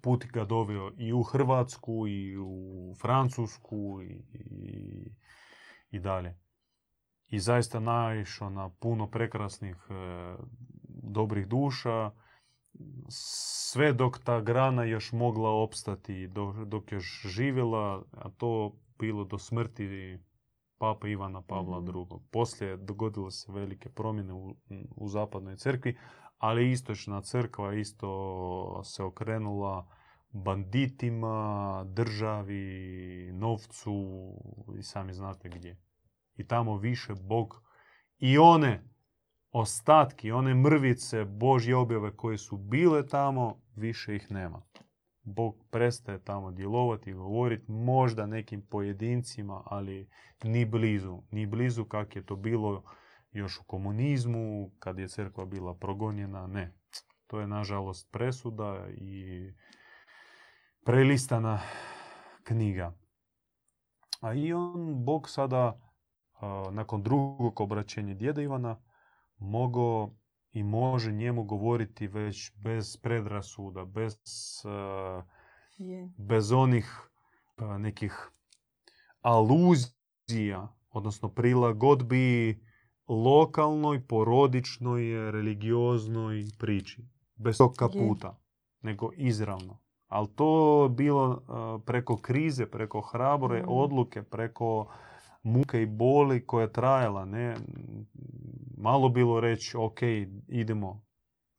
put ga doveo i u Hrvatsku i u Francusku i, i, i dalje. I zaista naišao na puno prekrasnih e, dobrih duša, sve dok ta grana još mogla opstati, dok, dok još živjela, a to bilo do smrti Papa Ivana Pavla. II. Poslije dogodilo se velike promjene u, u zapadnoj crkvi, ali istočna crkva isto se okrenula banditima, državi, novcu i sami znate gdje. I tamo više Bog i one ostatki, one mrvice Božje objave koje su bile tamo, više ih nema. Bog prestaje tamo djelovati i govoriti možda nekim pojedincima, ali ni blizu. Ni blizu kak je to bilo još u komunizmu, kad je crkva bila progonjena, ne. To je nažalost presuda i prelistana knjiga. A i on, Bog sada, nakon drugog obraćenja djeda Ivana, mogao i može njemu govoriti već bez predrasuda, bez, bez onih nekih aluzija, odnosno prilagodbi lokalnoj, porodičnoj, religioznoj priči. Bez tog kaputa, nego izravno. Ali to bilo preko krize, preko hrabre mm. odluke, preko muke i boli koja je trajala. Ne? Malo bilo reći, ok, idemo,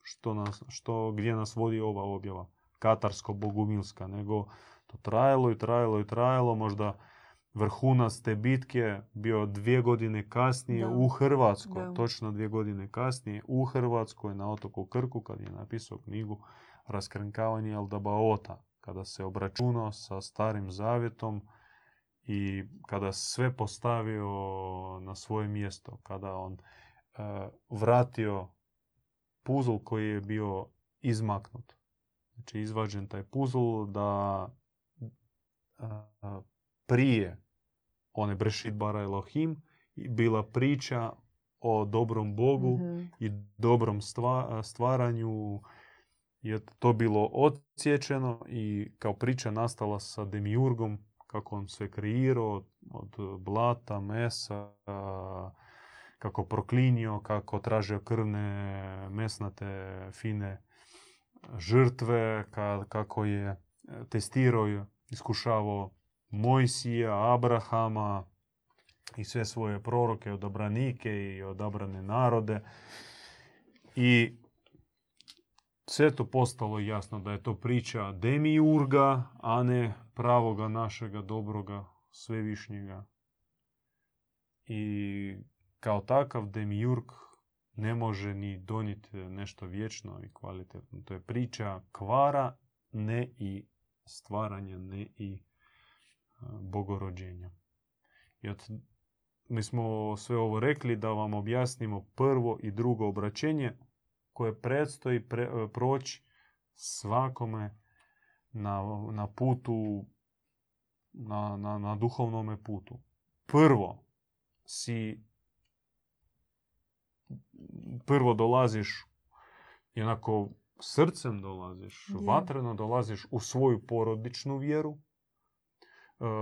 što nas, što, gdje nas vodi ova objava, katarsko-bogumilska, nego to trajalo i trajalo i trajalo, možda vrhunac te bitke bio dvije godine kasnije u Hrvatskoj, točno dvije godine kasnije u Hrvatskoj na otoku Krku kad je napisao knjigu raskrinkavanje Aldabaota, kada se obračunao sa starim zavjetom i kada sve postavio na svoje mjesto, kada on e, vratio puzl koji je bio izmaknut. Znači izvađen taj puzl da e, prije one Brešit bara Elohim bila priča o dobrom Bogu mhm. i dobrom stvaranju je to bilo odsječeno i kao priča nastala sa Demiurgom, kako on sve kreirao od blata, mesa, kako proklinio, kako tražio krvne, mesnate, fine žrtve, kako je testirao i iskušavao Mojsija, Abrahama i sve svoje proroke, odabranike i odabrane narode. I sve to postalo jasno da je to priča demiurga, a ne pravoga našega dobroga svevišnjega. I kao takav demiurg ne može ni donijeti nešto vječno i kvalitetno. To je priča kvara, ne i stvaranja, ne i bogorođenja. I od, mi smo sve ovo rekli da vam objasnimo prvo i drugo obraćenje koje predstoji pre, proći svakome na, na putu, na, na, na duhovnome putu. Prvo si prvo dolaziš i onako srcem dolaziš, Je. vatreno dolaziš u svoju porodičnu vjeru.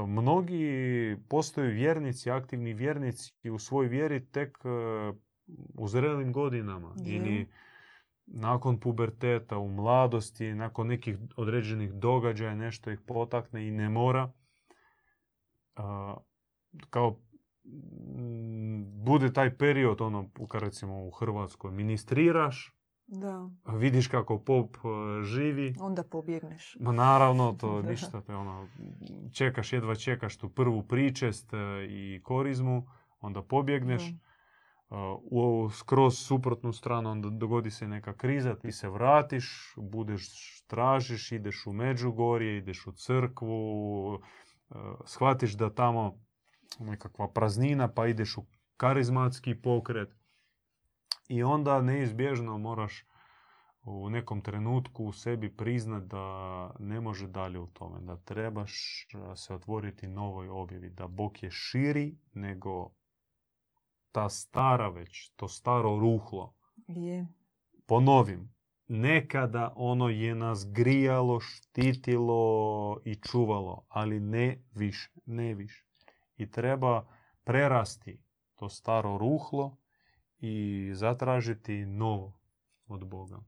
Mnogi postaju vjernici, aktivni vjernici u svojoj vjeri tek u zrelim godinama Je. ili nakon puberteta, u mladosti, nakon nekih određenih događaja, nešto ih potakne i ne mora. A, kao mm, bude taj period, ono, kad recimo u Hrvatskoj ministriraš, Da. vidiš kako pop e, živi, Onda pobjegneš. Ma naravno, to Da. ništa, te ono, čekaš, jedva čekaš tu prvu pričest e, i korizmu, onda pobjegneš. Da. Uh, u skroz suprotnu stranu onda dogodi se neka kriza, ti se vratiš, budeš, tražiš, ideš u Međugorje, ideš u crkvu, shvatiš da tamo nekakva praznina, pa ideš u karizmatski pokret. I onda neizbježno moraš u nekom trenutku u sebi priznat da ne može dalje u tome, da trebaš uh, se otvoriti novoj objavi, da Bog je širi nego ta stara već, to staro ruhlo. Je. Ponovim, nekada ono je nas grijalo, štitilo i čuvalo, ali ne više, ne više. I treba prerasti to staro ruhlo i zatražiti novo od Boga.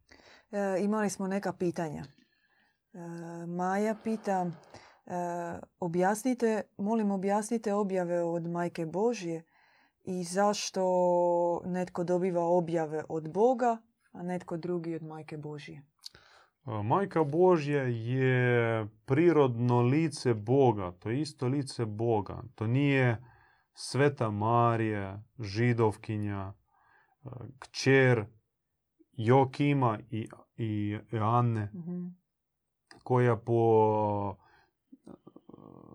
E, imali smo neka pitanja. E, Maja pita, e, objasnite, molim objasnite objave od Majke Božje i zašto netko dobiva objave od Boga, a netko drugi od Majke Božje. E, Majka Božja je prirodno lice Boga, to je isto lice Boga. To nije Sveta Marija, židovkinja, kćer Jokima i, i Anne, Mhm. koja po e,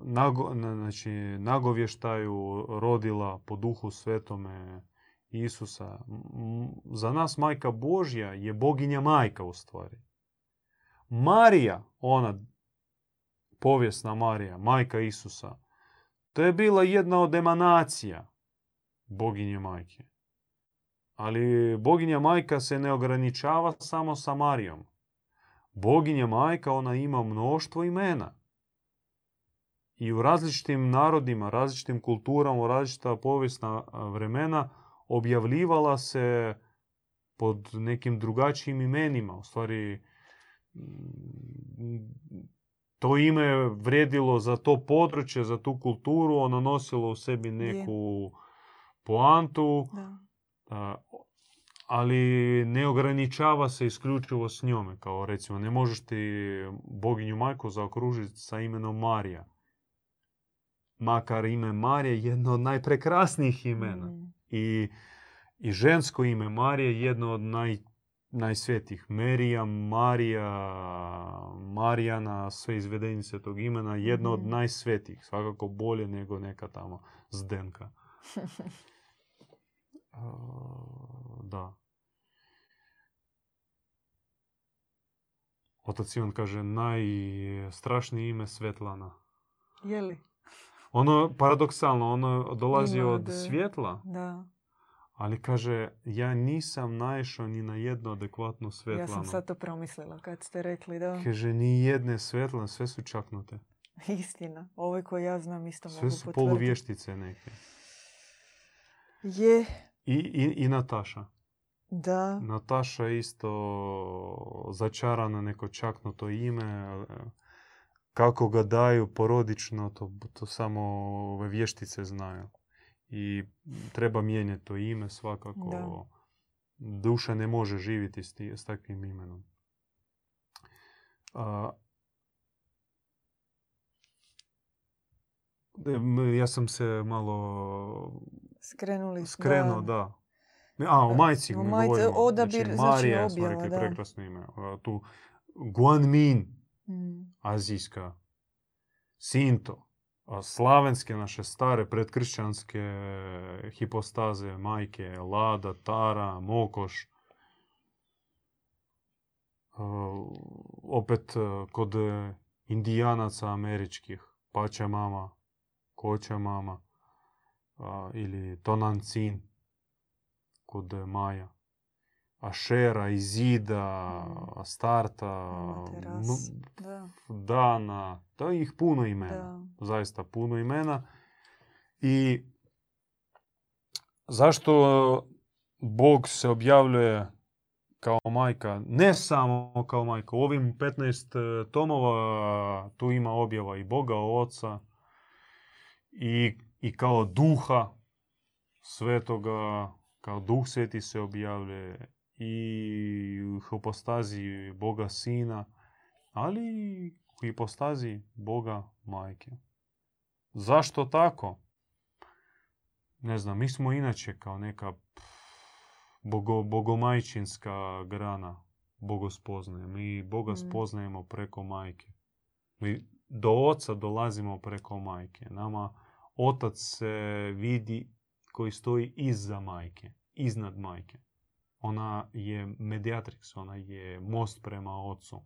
nago, na- znači, nagovještaju rodila po duhu svetome Isusa. Za nas majka Božja je boginja majka u stvari. Marija, ona povijesna Marija, majka Isusa, to je bila jedna od emanacija boginje majke. Ali boginja majka se ne ograničava samo sa Marijom. Boginja majka, ona ima mnoštvo imena. I u različitim narodima, različitim kulturama, u različita povijesna vremena objavljivala se pod nekim drugačijim imenima. U stvari, mm, to ime vrijedilo za to područje, za tu kulturu, ono nosilo u sebi neku poantu, Da. Ali ne ograničava se isključivo s njome. Kao recimo, ne možeš ti boginju majku zaokružiti sa imenom Marija. Makar ime Marija je jedno od najprekrasnijih imena. Mm. I, I žensko ime Marija je jedno od naj, najsvetijih. Merija, Marija, Marijana, sve izvedenice tog imena, jedno od Mhm. najsvetijih. Svakako bolje nego neka tamo zdenka. A, da. Otac Ivan kaže najstrašnije ime Svetlana. Je li? Ono, paradoksalno, ono dolazi Ima od svjetla, Da. ali kaže, ja nisam naišao ni na jednu adekvatnu Svetlanu. Ja sam sad to promislila kad ste rekli da. Kaže, ni jedne Svetlane, sve su čaknute. Istina. Ove koje ja znam isto Sve mogu su potvrditi. poluvještice neke. Je, I, i, I Nataša. Da. Nataša je isto začarana neko čaknuto ime. Kako ga daju porodično, to, to samo ove vještice znaju. I treba mijenjati to ime svakako. Da. Duša ne može živjeti s, s takvim imenom. A, em, ja sam se malo Skrenuli skrenuo, da. A, o E, majci o majci, govorimo. odabir, znači Marija, smo objava, rekli, da. prekrasno ime. Tu Guanmin, Mm. azijska. Sinto, a, slavenske naše stare predkršćanske hipostaze, majke, Lada, Tara, Mokoš. Opet a, kod indijanaca američkih, Pača mama, Koća mama ili Tonancin kod Maja. Ašera, Izida, Mm. Astarta, Amateras, m- Da. Dana, da ih puno imena. Da. Zaista puno imena. I zašto Bog se objavljuje kao majka? Ne samo kao majka. U ovim 15 tomova tu ima objava i Boga, Oca i, i kao duha svetoga, kao duh sveti se objavljuje i u hipostazi Boga Sina, ali i u hipostazi Boga Majke. Zašto tako? Ne znam, mi smo inače kao neka bogo, bogomajčinska grana bogospoznaje. Mi Boga Mm. spoznajemo preko majke. Mi do oca dolazimo preko majke. Nama otac se vidi koji stoji iza majke, iznad majke. Ona je mediatrix, ona je most prema ocu.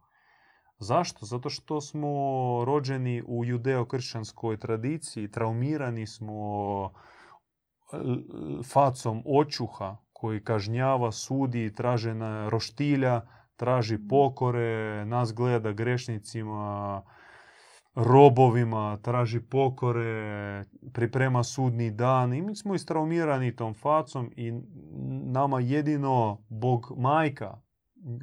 Zašto? Zato što smo rođeni u judeo-kršćanskoj tradiciji, traumirani smo l- facom očuha koji kažnjava, sudi, traže na roštilja, traži pokore, nas gleda grešnicima, robovima, traži pokore, priprema sudni dan i mi smo istraumirani tom facom i nama jedino Bog majka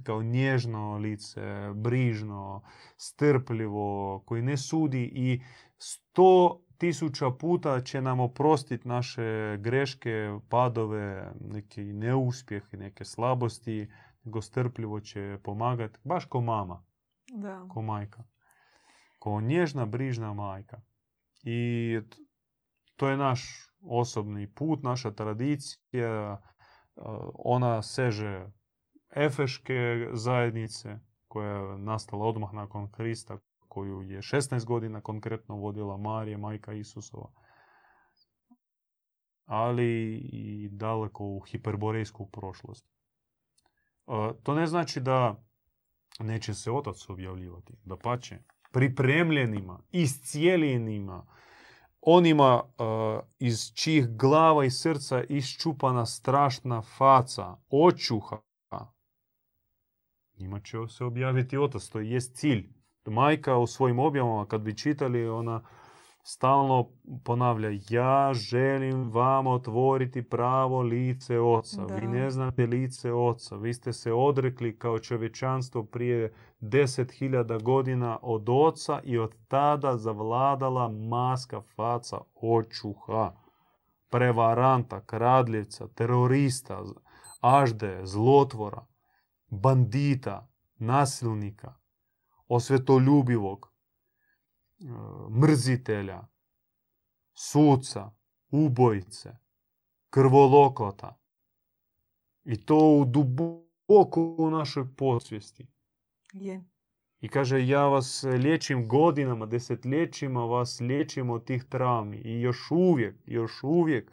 kao nježno lice, brižno, strpljivo, koji ne sudi i sto tisuća puta će nam oprostiti naše greške, padove, neki neuspjeh, neke slabosti, nego strpljivo će pomagati, baš ko mama, Da. ko majka. Ko nježna, brižna majka. I to je naš osobni put, naša tradicija. Ona seže Efeške zajednice, koja je nastala odmah nakon Krista, koju je 16 godina konkretno vodila Marija, majka Isusova. Ali i daleko u hiperborejsku prošlost. To ne znači da neće se otac objavljivati. Da pače, pripremljenima, iscijeljenima, onima uh, iz čijih glava i srca iščupana strašna faca, očuha, njima će se objaviti otac, to jest cilj. Majka u svojim objavama, kad bi čitali, ona stalno ponavlja ja želim vam otvoriti pravo lice oca. Vi Da. ne znate lice oca. Vi ste se odrekli kao čovječanstvo prije 10.000 godina od oca i od tada zavladala maska faca očuha. Prevaranta, kradljivca, terorista, ažde, zlotvora, bandita, nasilnika, osvetoljubivog, mrzitelja, suca, ubojice, krvolokota. I to u duboko u našoj podsvijesti. Je. I kaže, ja vas liječim godinama, desetljećima vas liječim od tih travmi. I još uvijek, još uvijek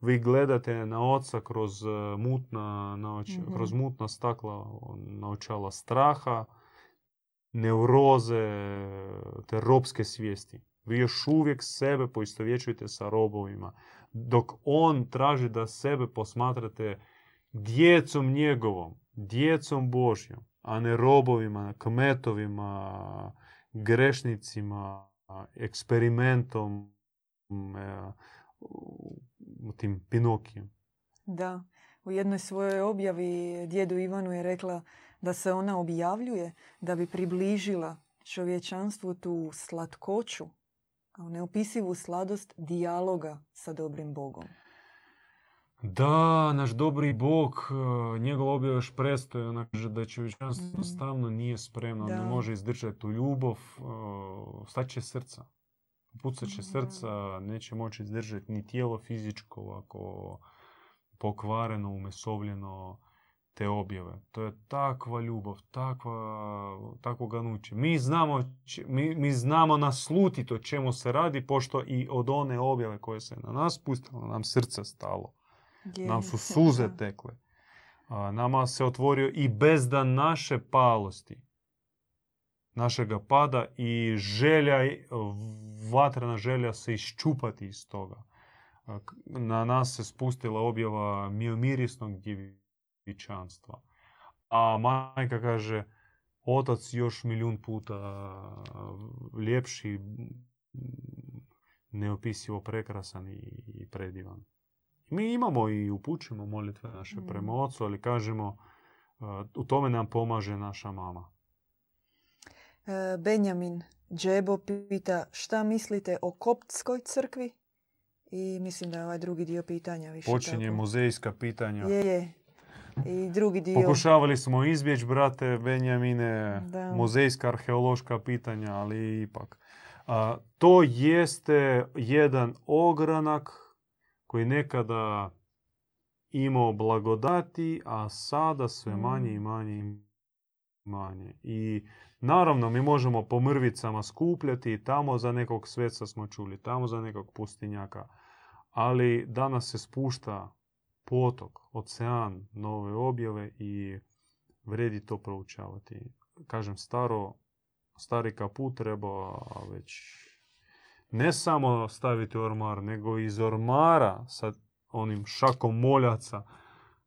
vi gledate na oca kroz e, mutna, naoč- Mhm. kroz mutna stakla naočala straha, neuroze, te robske svijesti. Vi još uvijek sebe poistovjećujete sa robovima. Dok on traži da sebe posmatrate djecom njegovom, djecom Božjom, a ne robovima, kmetovima, grešnicima, eksperimentom, tim Pinokijem. Da. U jednoj svojoj objavi djedu Ivanu je rekla da se ona objavljuje da bi približila čovječanstvu tu slatkoću, neopisivu sladost dijaloga sa dobrim Bogom. Da, naš dobri Bog, e, njegov objav još predstoji, ona kaže da čovječanstvo Mhm. stavno nije spremno, ne Da. može izdržati tu ljubav, e, stat će srca. Pucat će Da. srca, neće moći izdržati ni tijelo fizičko ovako pokvareno, umesovljeno, te objave. To je takva ljubav, takva, takvo ganuće. Mi znamo, mi, mi znamo naslutiti o čemu se radi, pošto i od one objave koje se na nas pustilo, nam srce stalo. Nam su suze tekle. A, nama se otvorio i bezdan naše palosti, našega pada i želja, vatrena želja se iščupati iz toga. Na nas se spustila objava miomirisnog djevičanstva. A majka kaže, otac još milijun puta ljepši, neopisivo prekrasan i predivan. Mi imamo i upućujemo molitve naše prema ocu, ali kažemo u tome nam pomaže naša mama. E, Benjamin Džebo pita šta mislite o koptskoj crkvi? I mislim da je ovaj drugi dio pitanja više Počinje tako. muzejska pitanja. Je, je. I drugi dio. Pokušavali smo izbjeći, brate Benjamine, Da. muzejska arheološka pitanja, ali ipak. A, to jeste jedan ogranak koji nekada imao blagodati, a sada sve manje i Mm. manje i manje. I naravno mi možemo po mrvicama skupljati i tamo za nekog sveca smo čuli, tamo za nekog pustinjaka. Ali danas se spušta potok, ocean, nove objave i vredi to proučavati. Kažem, staro, stari kaput treba već ne samo staviti u ormar, nego iz ormara sa onim šakom moljaca,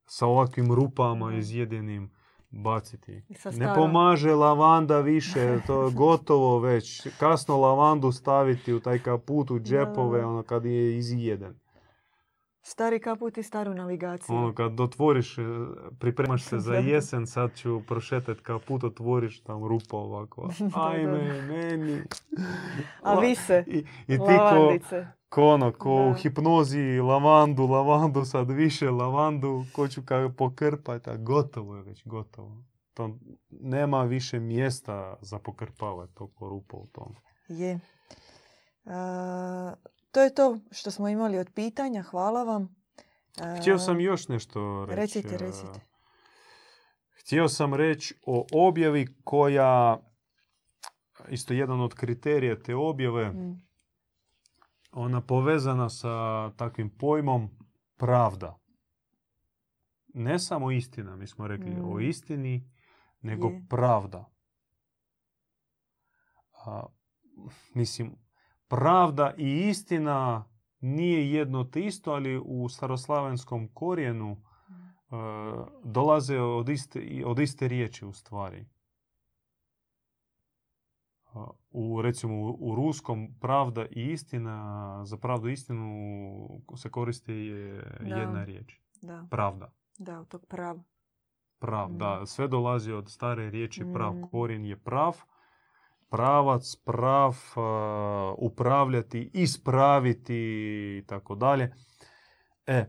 sa ovakvim rupama Mhm. izjedenim baciti. Ne pomaže lavanda više, to je gotovo već. Kasno lavandu staviti u taj kaput, u džepove, ono kad je izjeden. Stari kaput i staru navigaciju. Ono kad otvoriš, e, pripremaš se za jesen, sad ću prošetat kaput, otvoriš tam rupa ovako. Ajme, meni. A La- vi se, I, i ti ko, ko ono, ko u Da. hipnozi lavandu, lavandu, sad više lavandu, ko ću ka pokrpat, a gotovo je već, gotovo. To nema više mjesta za pokrpavati toliko rupa u tom. Je. A, to je to što smo imali od pitanja. Hvala vam. Htio sam još nešto reći. Recite, e, recite. Htio sam reći o objavi koja, isto jedan od kriterija te objave, Mm, ona povezana sa takvim pojmom pravda. Ne samo istina, mi smo rekli o Mm. istini, nego Je. pravda. A, mislim, pravda i istina nije jedno te isto, ali u staroslavenskom korijenu mm. e, dolaze od iste, od iste riječi u stvari. A, U, recimo u, ruskom pravda i istina, za pravdu i istinu se koristi je Da. jedna riječ. Da, Pravda. da, od tog prava. Prav, Mm. da. Sve dolazi od stare riječi prav. Mm. Korijen je prav. Pravac, prav, a, upravljati, ispraviti i tako dalje. E,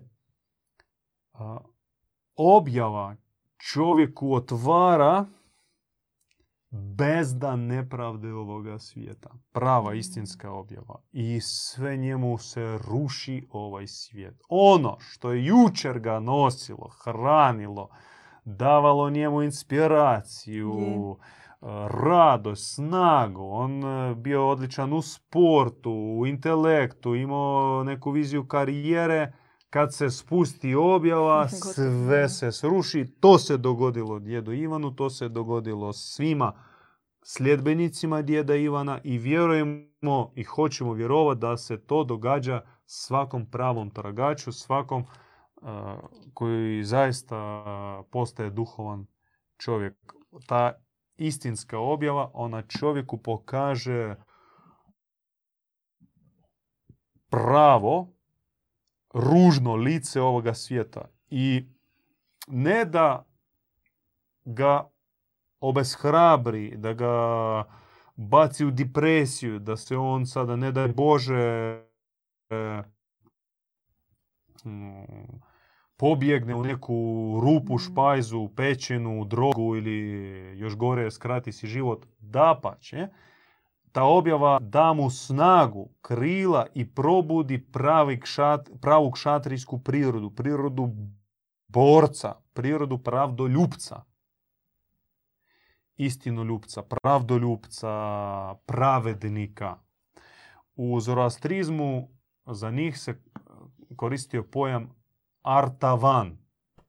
a, objava čovjeku otvara bezdan nepravde ovoga svijeta. Prava Mm. istinska objava. I sve njemu se ruši ovaj svijet. Ono što je jučer ga nosilo, hranilo, davalo njemu inspiraciju, Je. E, radost, snagu. On e, bio odličan u sportu, u intelektu, imao neku viziju karijere. Kad se spusti objava, sve se sruši. To se dogodilo djedu Ivanu, to se dogodilo svima sljedbenicima djeda Ivana i vjerujemo i hoćemo vjerovati da se to događa svakom pravom tragaču, svakom uh, koji zaista uh, postaje duhovan čovjek. Ta istinska objava, ona čovjeku pokaže pravo, ružno lice ovoga svijeta. I ne da ga obeshrabri, da ga baci u depresiju, da se on sada, ne daj Bože, e, mm, pobjegne u neku rupu, špajzu, pećinu, drogu ili još gore skrati si život. Dapače, ta objava da mu snagu, krila i probudi pravi kšat, pravu kšatrijsku prirodu, prirodu borca, prirodu pravdoljupca. Istinoljupca, pravdoljupca, pravednika. U zoroastrizmu za njih se koristio pojam artavan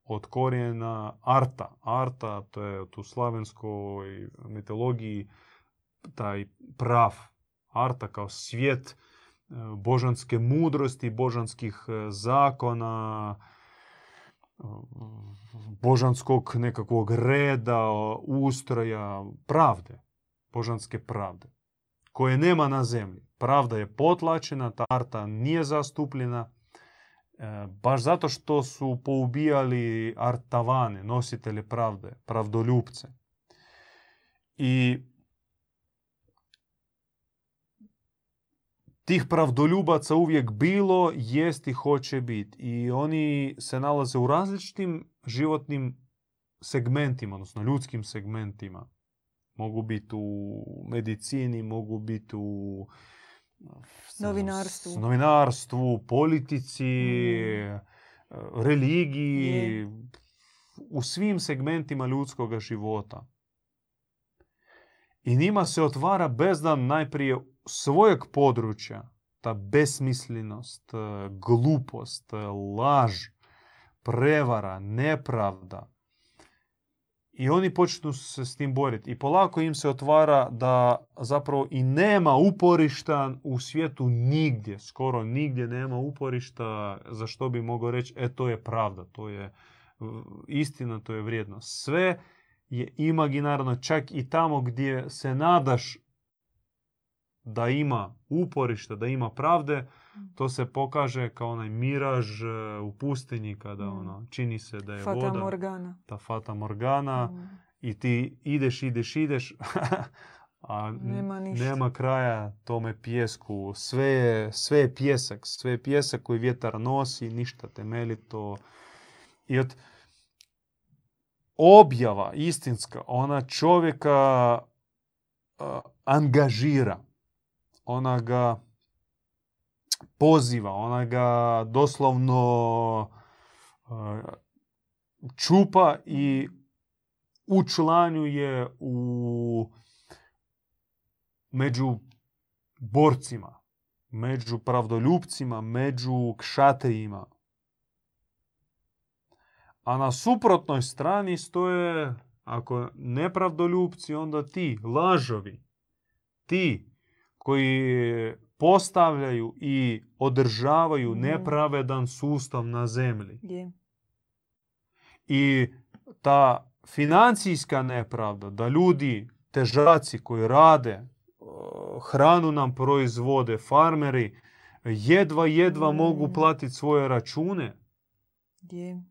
od korijena arta. Arta, to je u slavenskoj mitologiji taj prav. Arta kao svijet e, božanske mudrosti, božanskih e, zakona, e, božanskog nekakvog reda, ustroja, pravde, božanske pravde, koje nema na zemlji. Pravda je potlačena, ta arta nije zastupljena, baš zato što su poubijali artavane, nositelje pravde, pravdoljupce. I tih pravdoljubaca uvijek bilo, jest i hoće biti. I oni se nalaze u različitim životnim segmentima, odnosno ljudskim segmentima. Mogu biti u medicini, mogu biti u novinarstvu, novinarstvu politici, mm. religiji, u svim segmentima ljudskog života. I njima se otvara bezdan najprije svojeg područja, ta besmislenost, e, glupost, laž, prevara, nepravda, i oni počnu se s tim boriti. I polako im se otvara da zapravo i nema uporišta u svijetu nigdje, skoro nigdje nema uporišta za što bi mogao reći, e to je pravda, to je istina, to je vrijedno. Sve je imaginarno, čak i tamo gdje se nadaš da ima uporišta, da ima pravde, to se pokaže kao onaj miraž e, u pustinji kada mm. ono, čini se da je fata voda. Morgana. Ta fata morgana. Mm. I ti ideš, ideš, ideš, a nema, ništa. nema kraja tome pjesku. Sve je, sve je pjesak. Sve je pjesak koji vjetar nosi, ništa temeljito. I od objava istinska, ona čovjeka uh, angažira. Ona ga poziva, ona ga doslovno čupa i učlanjuje u među borcima, među pravdoljupcima, među kšatrijima. A na suprotnoj strani stoje, ako nepravdoljupci, onda ti, lažovi, ti koji postavljaju i održavaju nepravedan sustav na zemlji. Je. I ta financijska nepravda, da ljudi, težaci koji rade, hranu nam proizvode, farmeri, jedva, jedva Mm. mogu platiti svoje račune, Je.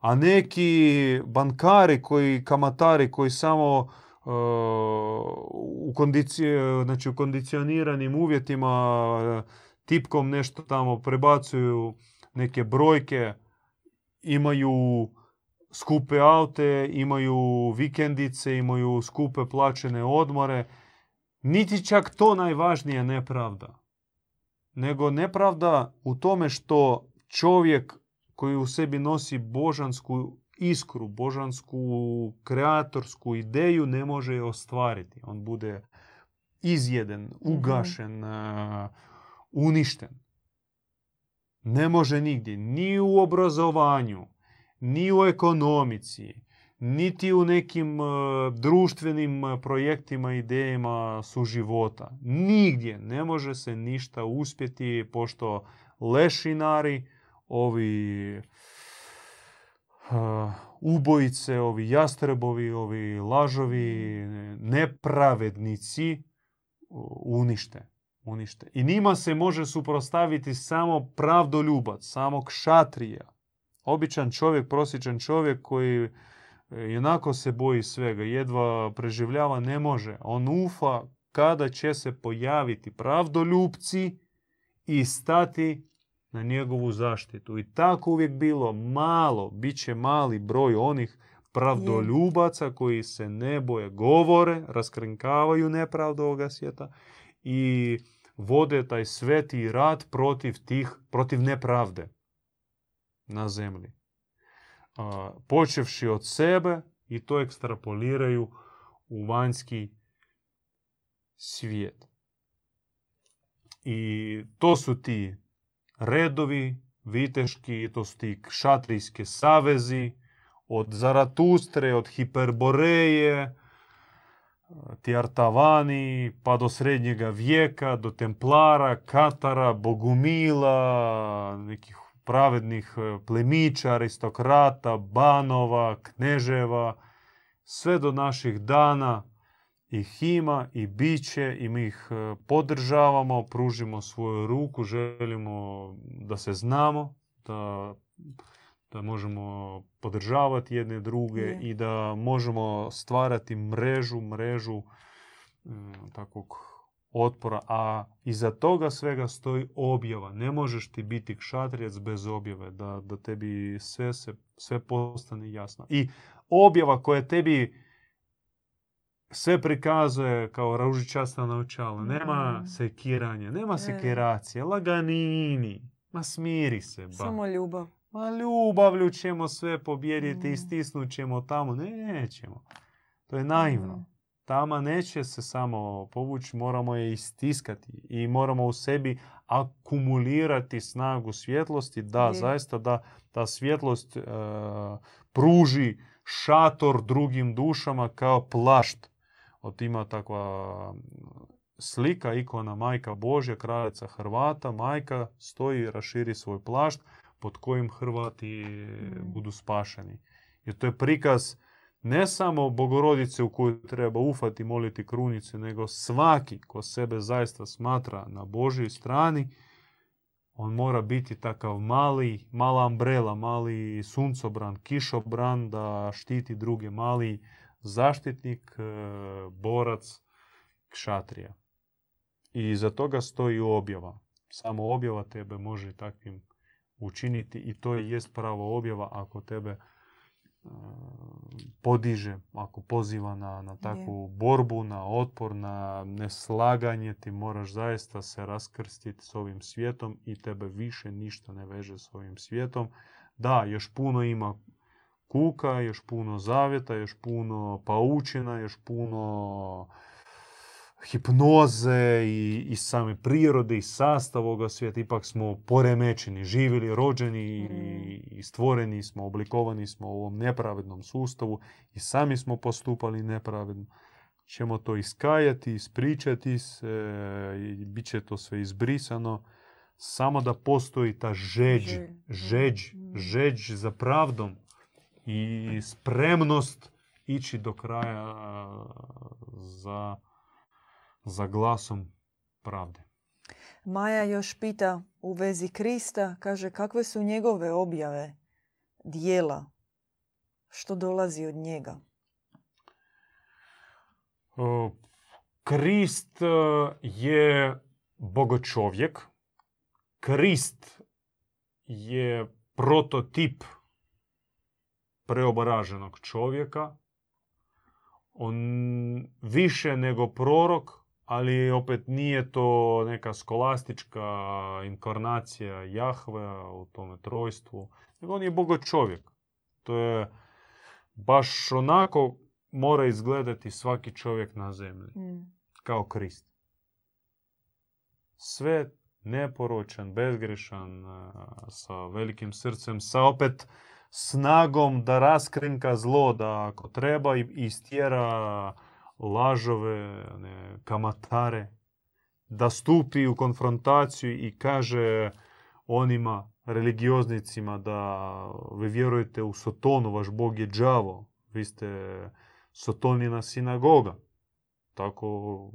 a neki bankari koji, kamatari koji samo uh, u, kondici- znači u kondicioniranim uvjetima tipkom nešto tamo prebacuju neke brojke, imaju skupe aute, imaju vikendice, imaju skupe plaćene odmore. Niti čak to najvažnija nepravda. Nego nepravda u tome što čovjek koji u sebi nosi božansku iskru, božansku kreatorsku ideju ne može ostvariti. On bude izjeden, ugašen, uh, uništen. Ne može nigdje, ni u obrazovanju, ni u ekonomici, niti u nekim uh, društvenim uh, projektima, idejama suživota. Nigdje ne može se ništa uspjeti pošto lešinari, ovi ubojice, ovi jastrebovi, ovi lažovi, nepravednici unište. unište. I njima se može suprostaviti samo pravdoljubac, samo kšatrija. Običan čovjek, prosječan čovjek koji jednako se boji svega, jedva preživljava, ne može. On ufa kada će se pojaviti pravdoljubci i stati na njegovu zaštitu. I tako uvijek bilo malo, bit će mali broj onih pravdoljubaca koji se ne boje, govore, raskrinkavaju nepravdu ovoga svijeta i vode taj sveti rat protiv tih, protiv nepravde na zemlji. a, počevši od sebe i to ekstrapoliraju u vanjski svijet. I to su ti redovi viteški, to su ti šatrijski savezi, od Zaratustre, od Hiperboreje, ti Artavani, pa do srednjega vijeka, do Templara, Katara, Bogumila, nekih pravednih e, plemića, aristokrata, banova, kneževa, sve do naših dana ih ima i bit će i mi ih e, podržavamo, pružimo svoju ruku, želimo da se znamo, da, da možemo podržavati jedne druge Je. i da možemo stvarati mrežu, mrežu mm, takvog otpora, a iza toga svega stoji objava. Ne možeš ti biti kšatrijac bez objave, da, da tebi sve, se, sve postane jasno. I objava koja tebi sve prikazuje kao ružičasta naučala. Nema Mm. sekiranja, nema E. sekiracije, laganini. Ma smiri se, ba. Samo ljubav. Ma ljubavlju ćemo sve pobijediti i Mm. stisnut ćemo tamo. Nećemo. To je naivno. Mm. Tama neće se samo povući, moramo je istiskati i moramo u sebi akumulirati snagu svjetlosti da Je. zaista da ta svjetlost e, pruži šator drugim dušama kao plašt. Od ima takva slika, ikona Majka Božja, kraljica Hrvata, majka stoji i raširi svoj plašt pod kojim Hrvati Mm. budu spašeni. Jer to je prikaz ne samo Bogorodice u koju treba ufati, moliti krunice, nego svaki ko sebe zaista smatra na Božjoj strani, on mora biti takav mali, mala ambrela, mali suncobran, kišobran da štiti druge, mali zaštitnik, e, borac, kšatrija. I iza toga stoji objava. Samo objava tebe može takvim učiniti i to je jest pravo objava ako tebe e, podiže, ako poziva na, na takvu borbu, na otpor, na neslaganje, ti moraš zaista se raskrstiti s ovim svijetom i tebe više ništa ne veže s ovim svijetom. Da, još puno ima kuka, još puno zavjeta, još puno paučina, još puno hipnoze i, i same prirode i sastav ovoga svijeta. Ipak smo poremećeni, živjeli, rođeni i, i stvoreni smo, oblikovani smo u ovom nepravednom sustavu i sami smo postupali nepravedno. Ćemo to iskajati, ispričati se i bit će to sve izbrisano. Samo da postoji ta žeđ, žeđ, mm. žeđ za pravdom i spremnost ići do kraja za, za glasom pravde. Maja još pita u vezi Krista, kaže kakve su njegove objave, dijela, što dolazi od njega. Krist e, je bogočovjek. Krist je prototip preobraženog čovjeka. On više nego prorok, ali opet nije to neka skolastička inkarnacija Jahve u tome trojstvu. Nego on je bogočovjek. To je baš onako mora izgledati svaki čovjek na zemlji. Mm. Kao Krist. Sve neporočan, bezgrešan, e, sa velikim srcem, sa opet snagom da raskrinka zlo, da ako treba istjera lažove, ne, kamatare, da stupi u konfrontaciju i kaže onima religioznicima da vi vjerujete u Sotonu, vaš bog je đavo, vi ste Sotonina sinagoga. Tako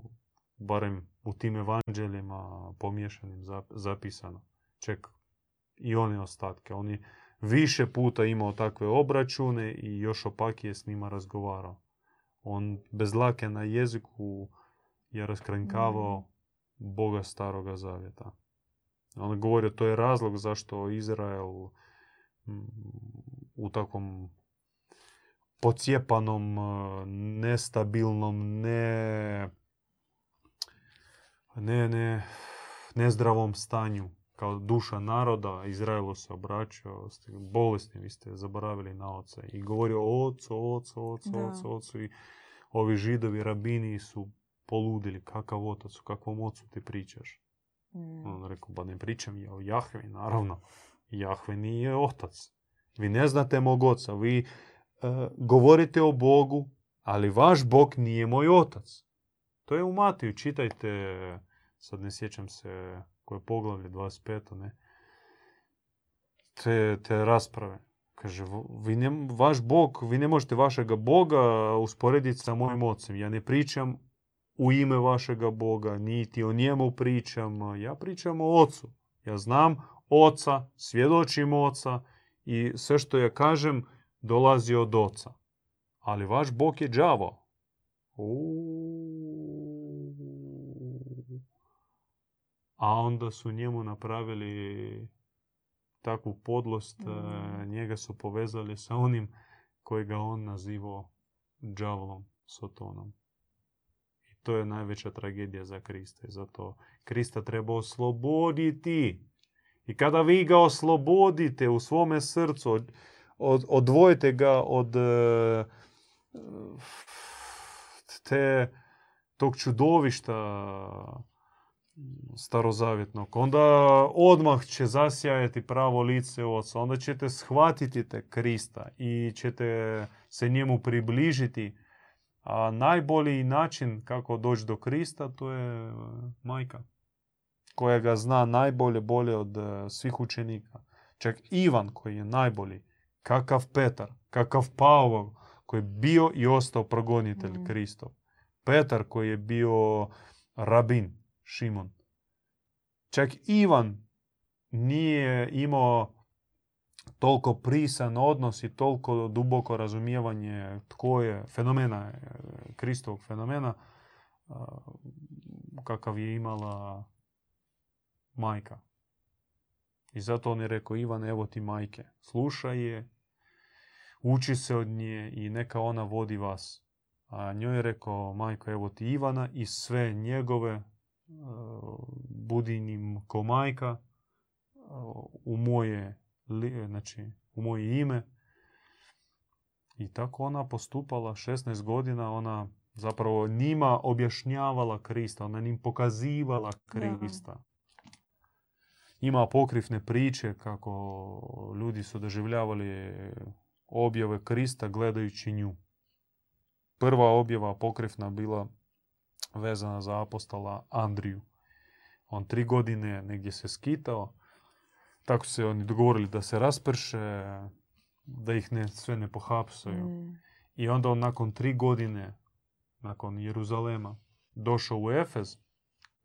barem u tim evanđeljima pomješanim zap- zapisano. Ček i one ostatke. On je više puta imao takve obračune i još opakije s njima razgovarao. On bez lake na jeziku je raskrinkavao Boga staroga zavjeta. On je govorio to je razlog zašto Izrael mm, u takvom pocijepanom, eh, nestabilnom, ne, ne, ne, nezdravom stanju kao duša naroda, Izraelu se obraćao, ste bolesni, vi ste zaboravili na oca. I govorio o ocu, ocu, ocu, Da. ocu, ocu. I ovi židovi, rabini su poludili. Kakav otac, o kakvom ocu ti pričaš? Mm. On rekao, ba ne pričam ja o Jahvi, naravno. Jahve nije otac. Vi ne znate mog oca. Vi e, govorite o Bogu, ali vaš Bog nije moj otac. To je u Matiju. Čitajte, sad ne sjećam se koje poglavlje, 25. ne? Te, te rasprave. Kaže, "V- vi ne, vaš Bog, vi ne možete vašega Boga usporediti sa mojim ocem. Ja ne pričam u ime vašega Boga, niti o njemu pričam. Ja pričam o ocu. Ja znam oca, svjedočim oca i sve što ja kažem dolazi od oca. Ali vaš Bog je đavo. A onda su njemu napravili takvu podlost, Mm. e, njega su povezali sa onim kojega on nazivao đavolom, sotonom. I to je najveća tragedija za Krista. I zato Krista treba osloboditi. I kada vi ga oslobodite u svome srcu, od, od- odvojite ga od e, te, tog čudovišta starozavjetnog, onda odmah će zasjajati pravo lice oca, onda ćete shvatiti te Krista i ćete se njemu približiti. A najbolji način kako doći do Krista to je e, majka koja ga zna najbolje, bolje od e, svih učenika. Čak Ivan koji je najbolji, kakav Petar, kakav Pavao koji je bio i ostao progonitelj Mm. Kristov. Petar koji je bio rabin, Šimon. Čak Ivan nije imao toliko prisan odnos i toliko duboko razumijevanje tko je fenomena, e, Kristovog fenomena, a, kakav je imala majka. I zato on je rekao, Ivan, evo ti majke, slušaj je, uči se od nje i neka ona vodi vas. A njoj je rekao, majko, evo ti Ivana i sve njegove e, budi njim ko majka e, u moje, znači, u moje ime. I tako ona postupala 16 godina, ona zapravo njima objašnjavala Krista, ona njim pokazivala Krista. Ima pokrifne priče kako ljudi su doživljavali objave Krista gledajući nju. Prva objava pokrifna bila vezana za apostola Andriju. On tri godine negdje se skitao. Tako se oni dogovorili da se rasprše, da ih ne, sve ne pohapsaju. Mm. I onda on nakon tri godine, nakon Jeruzalema, došao u Efez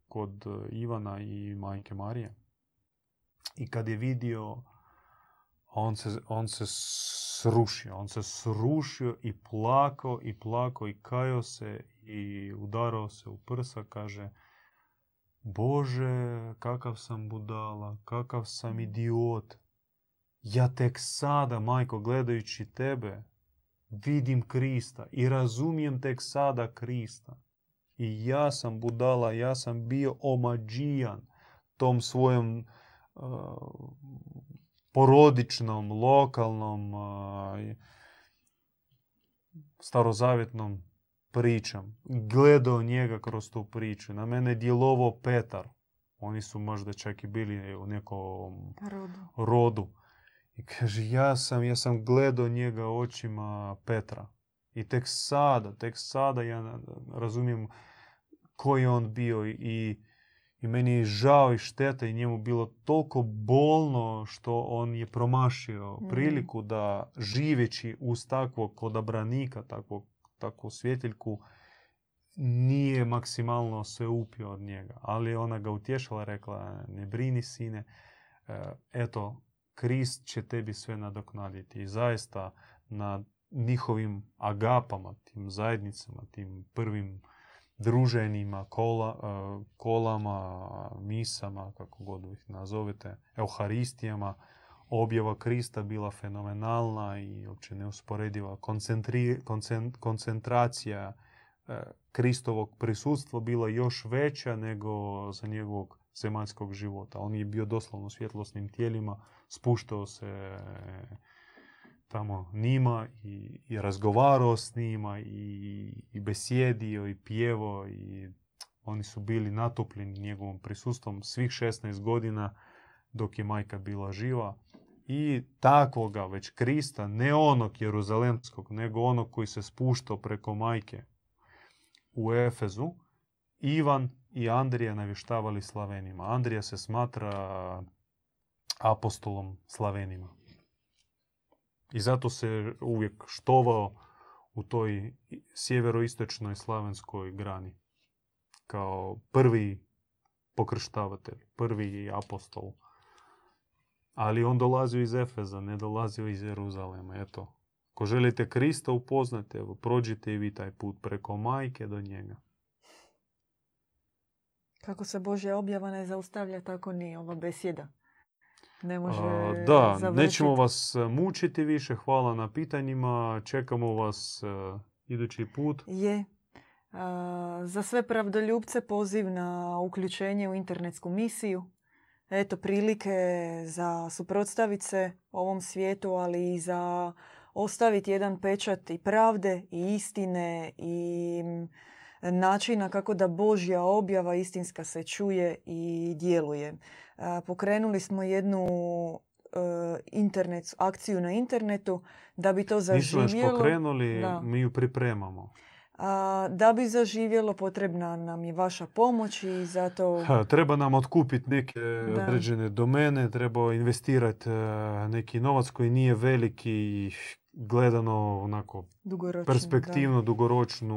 kod e, Ivana i majke Marije. I kad je vidio, on se, on se srušio. On se srušio i plakao i plakao i kajao se i udarao se u prsa, kaže Bože, kakav sam budala, kakav sam idiot. Ja tek sada, majko, gledajući tebe, vidim Krista i razumijem tek sada Krista. I ja sam budala, ja sam bio omađijan tom svojom uh, porodičnom, lokalnom, uh, starozavjetnom pričom. Gledao njega kroz tu priču. Na mene je djelovao Petar. Oni su možda čak i bili u nekom Rodu. rodu. I kaže, ja sam, ja sam gledao njega očima Petra. I tek sada, tek sada ja razumijem koji je on bio i, i meni je žao i šteta i njemu bilo toliko bolno što on je promašio Mm. priliku da živeći uz takvog odabranika, takvog, takvu svjetiljku, nije maksimalno se upio od njega. Ali ona ga utješila, rekla, ne brini sine, e, eto, Krist će tebi sve nadoknaditi. I zaista na njihovim agapama, tim zajednicama, tim prvim druženjima, kola, e, kolama, misama, kako god ih nazovete, euharistijama, objava Krista bila fenomenalna i uopće neusporediva. Koncentri, koncen- koncentracija e, Kristovog prisutstva bila još veća nego za njegovog zemaljskog života. On je bio doslovno svjetlosnim tijelima, spuštao se tamo nima i, i razgovarao s njima i, i besjedio i pjevo i oni su bili natopljeni njegovom prisustvom svih 16 godina dok je majka bila živa. I takvoga već Krista, ne onog jeruzalemskog, nego onog koji se spuštao preko majke u Efezu, Ivan i Andrija navještavali Slavenima. Andrija se smatra apostolom Slavenima. I zato se uvijek štovao u toj sjeveroistočnoj slavenskoj grani. Kao prvi pokrštavatelj, prvi apostol. Ali on dolazio iz Efeza, ne dolazio iz Jeruzalema. Eto, ako želite Krista upoznati, evo, prođite i vi taj put preko majke do njega. Kako se Božja objava ne zaustavlja, tako ni ova besjeda. Ne može Da, završiti. nećemo vas e, mučiti više. Hvala na pitanjima. Čekamo vas e, idući put. Je. A, za sve pravdoljubce poziv na uključenje u internetsku misiju. Eto prilike za suprotstaviti se ovom svijetu, ali i za ostaviti jedan pečat i pravde i istine i načina kako da Božja objava istinska se čuje i djeluje. Pokrenuli smo jednu e, internet, akciju na internetu da bi to Nismo još zaživjelo. pokrenuli, Da. mi ju pripremamo. A, da bi zaživjelo potrebna nam je vaša pomoć i zato Ha, treba nam otkupiti neke Da. određene domene, treba investirati e, neki novac koji nije veliki gledano onako dugoročno. perspektivno, dugoročnu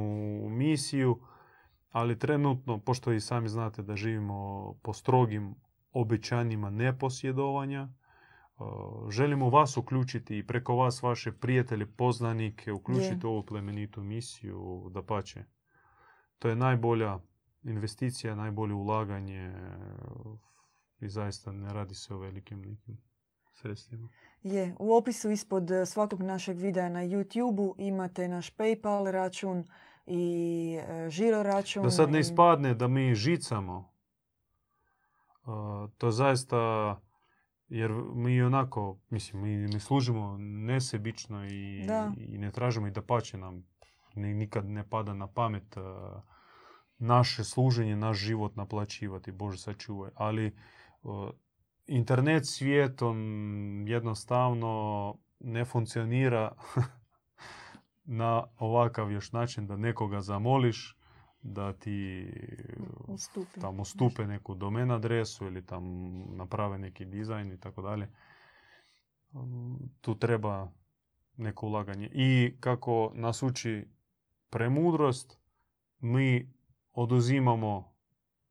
misiju, ali trenutno, pošto i sami znate da živimo po strogim obećanjima neposjedovanja, želimo vas uključiti i preko vas vaše prijatelje, poznanike, uključiti u ovu plemenitu misiju, da pače. To je najbolja investicija, najbolje ulaganje e, i zaista ne radi se o velikim nekim sredstvima. Je, u opisu ispod eh, svakog našeg videa na YouTube-u imate naš PayPal račun i žiro račun. Da sad ne ispadne da mi žicamo. To zaista, jer mi i onako, mislim, mi ne služimo nesebično i, Da. i ne tražimo i da pače nam. Ni- nikad ne pada na pamet uh, naše služenje, naš život naplaćivati, Bože sačuvaj. Ali uh, internet svijet, on jednostavno ne funkcionira na ovakav još način da nekoga zamoliš da ti Ustupi. tamo stupe neku domen adresu ili tam naprave neki dizajn i tako dalje. Um, Tu treba neko ulaganje. I kako nas uči premudrost, mi oduzimamo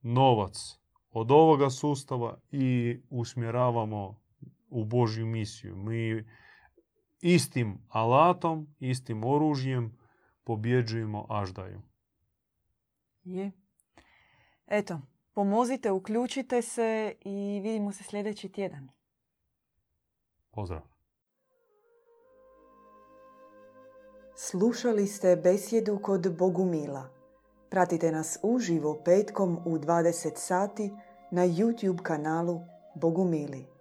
novac od ovoga sustava i usmjeravamo u Božju misiju. Mi istim alatom, istim oružjem pobjeđujemo aždaju. Je. Eto, pomozite, uključite se i vidimo se sljedeći tjedan. Pozdrav! Slušali ste besjedu kod Bogumila. Pratite nas uživo petkom u 20 sati na YouTube kanalu Bogumili.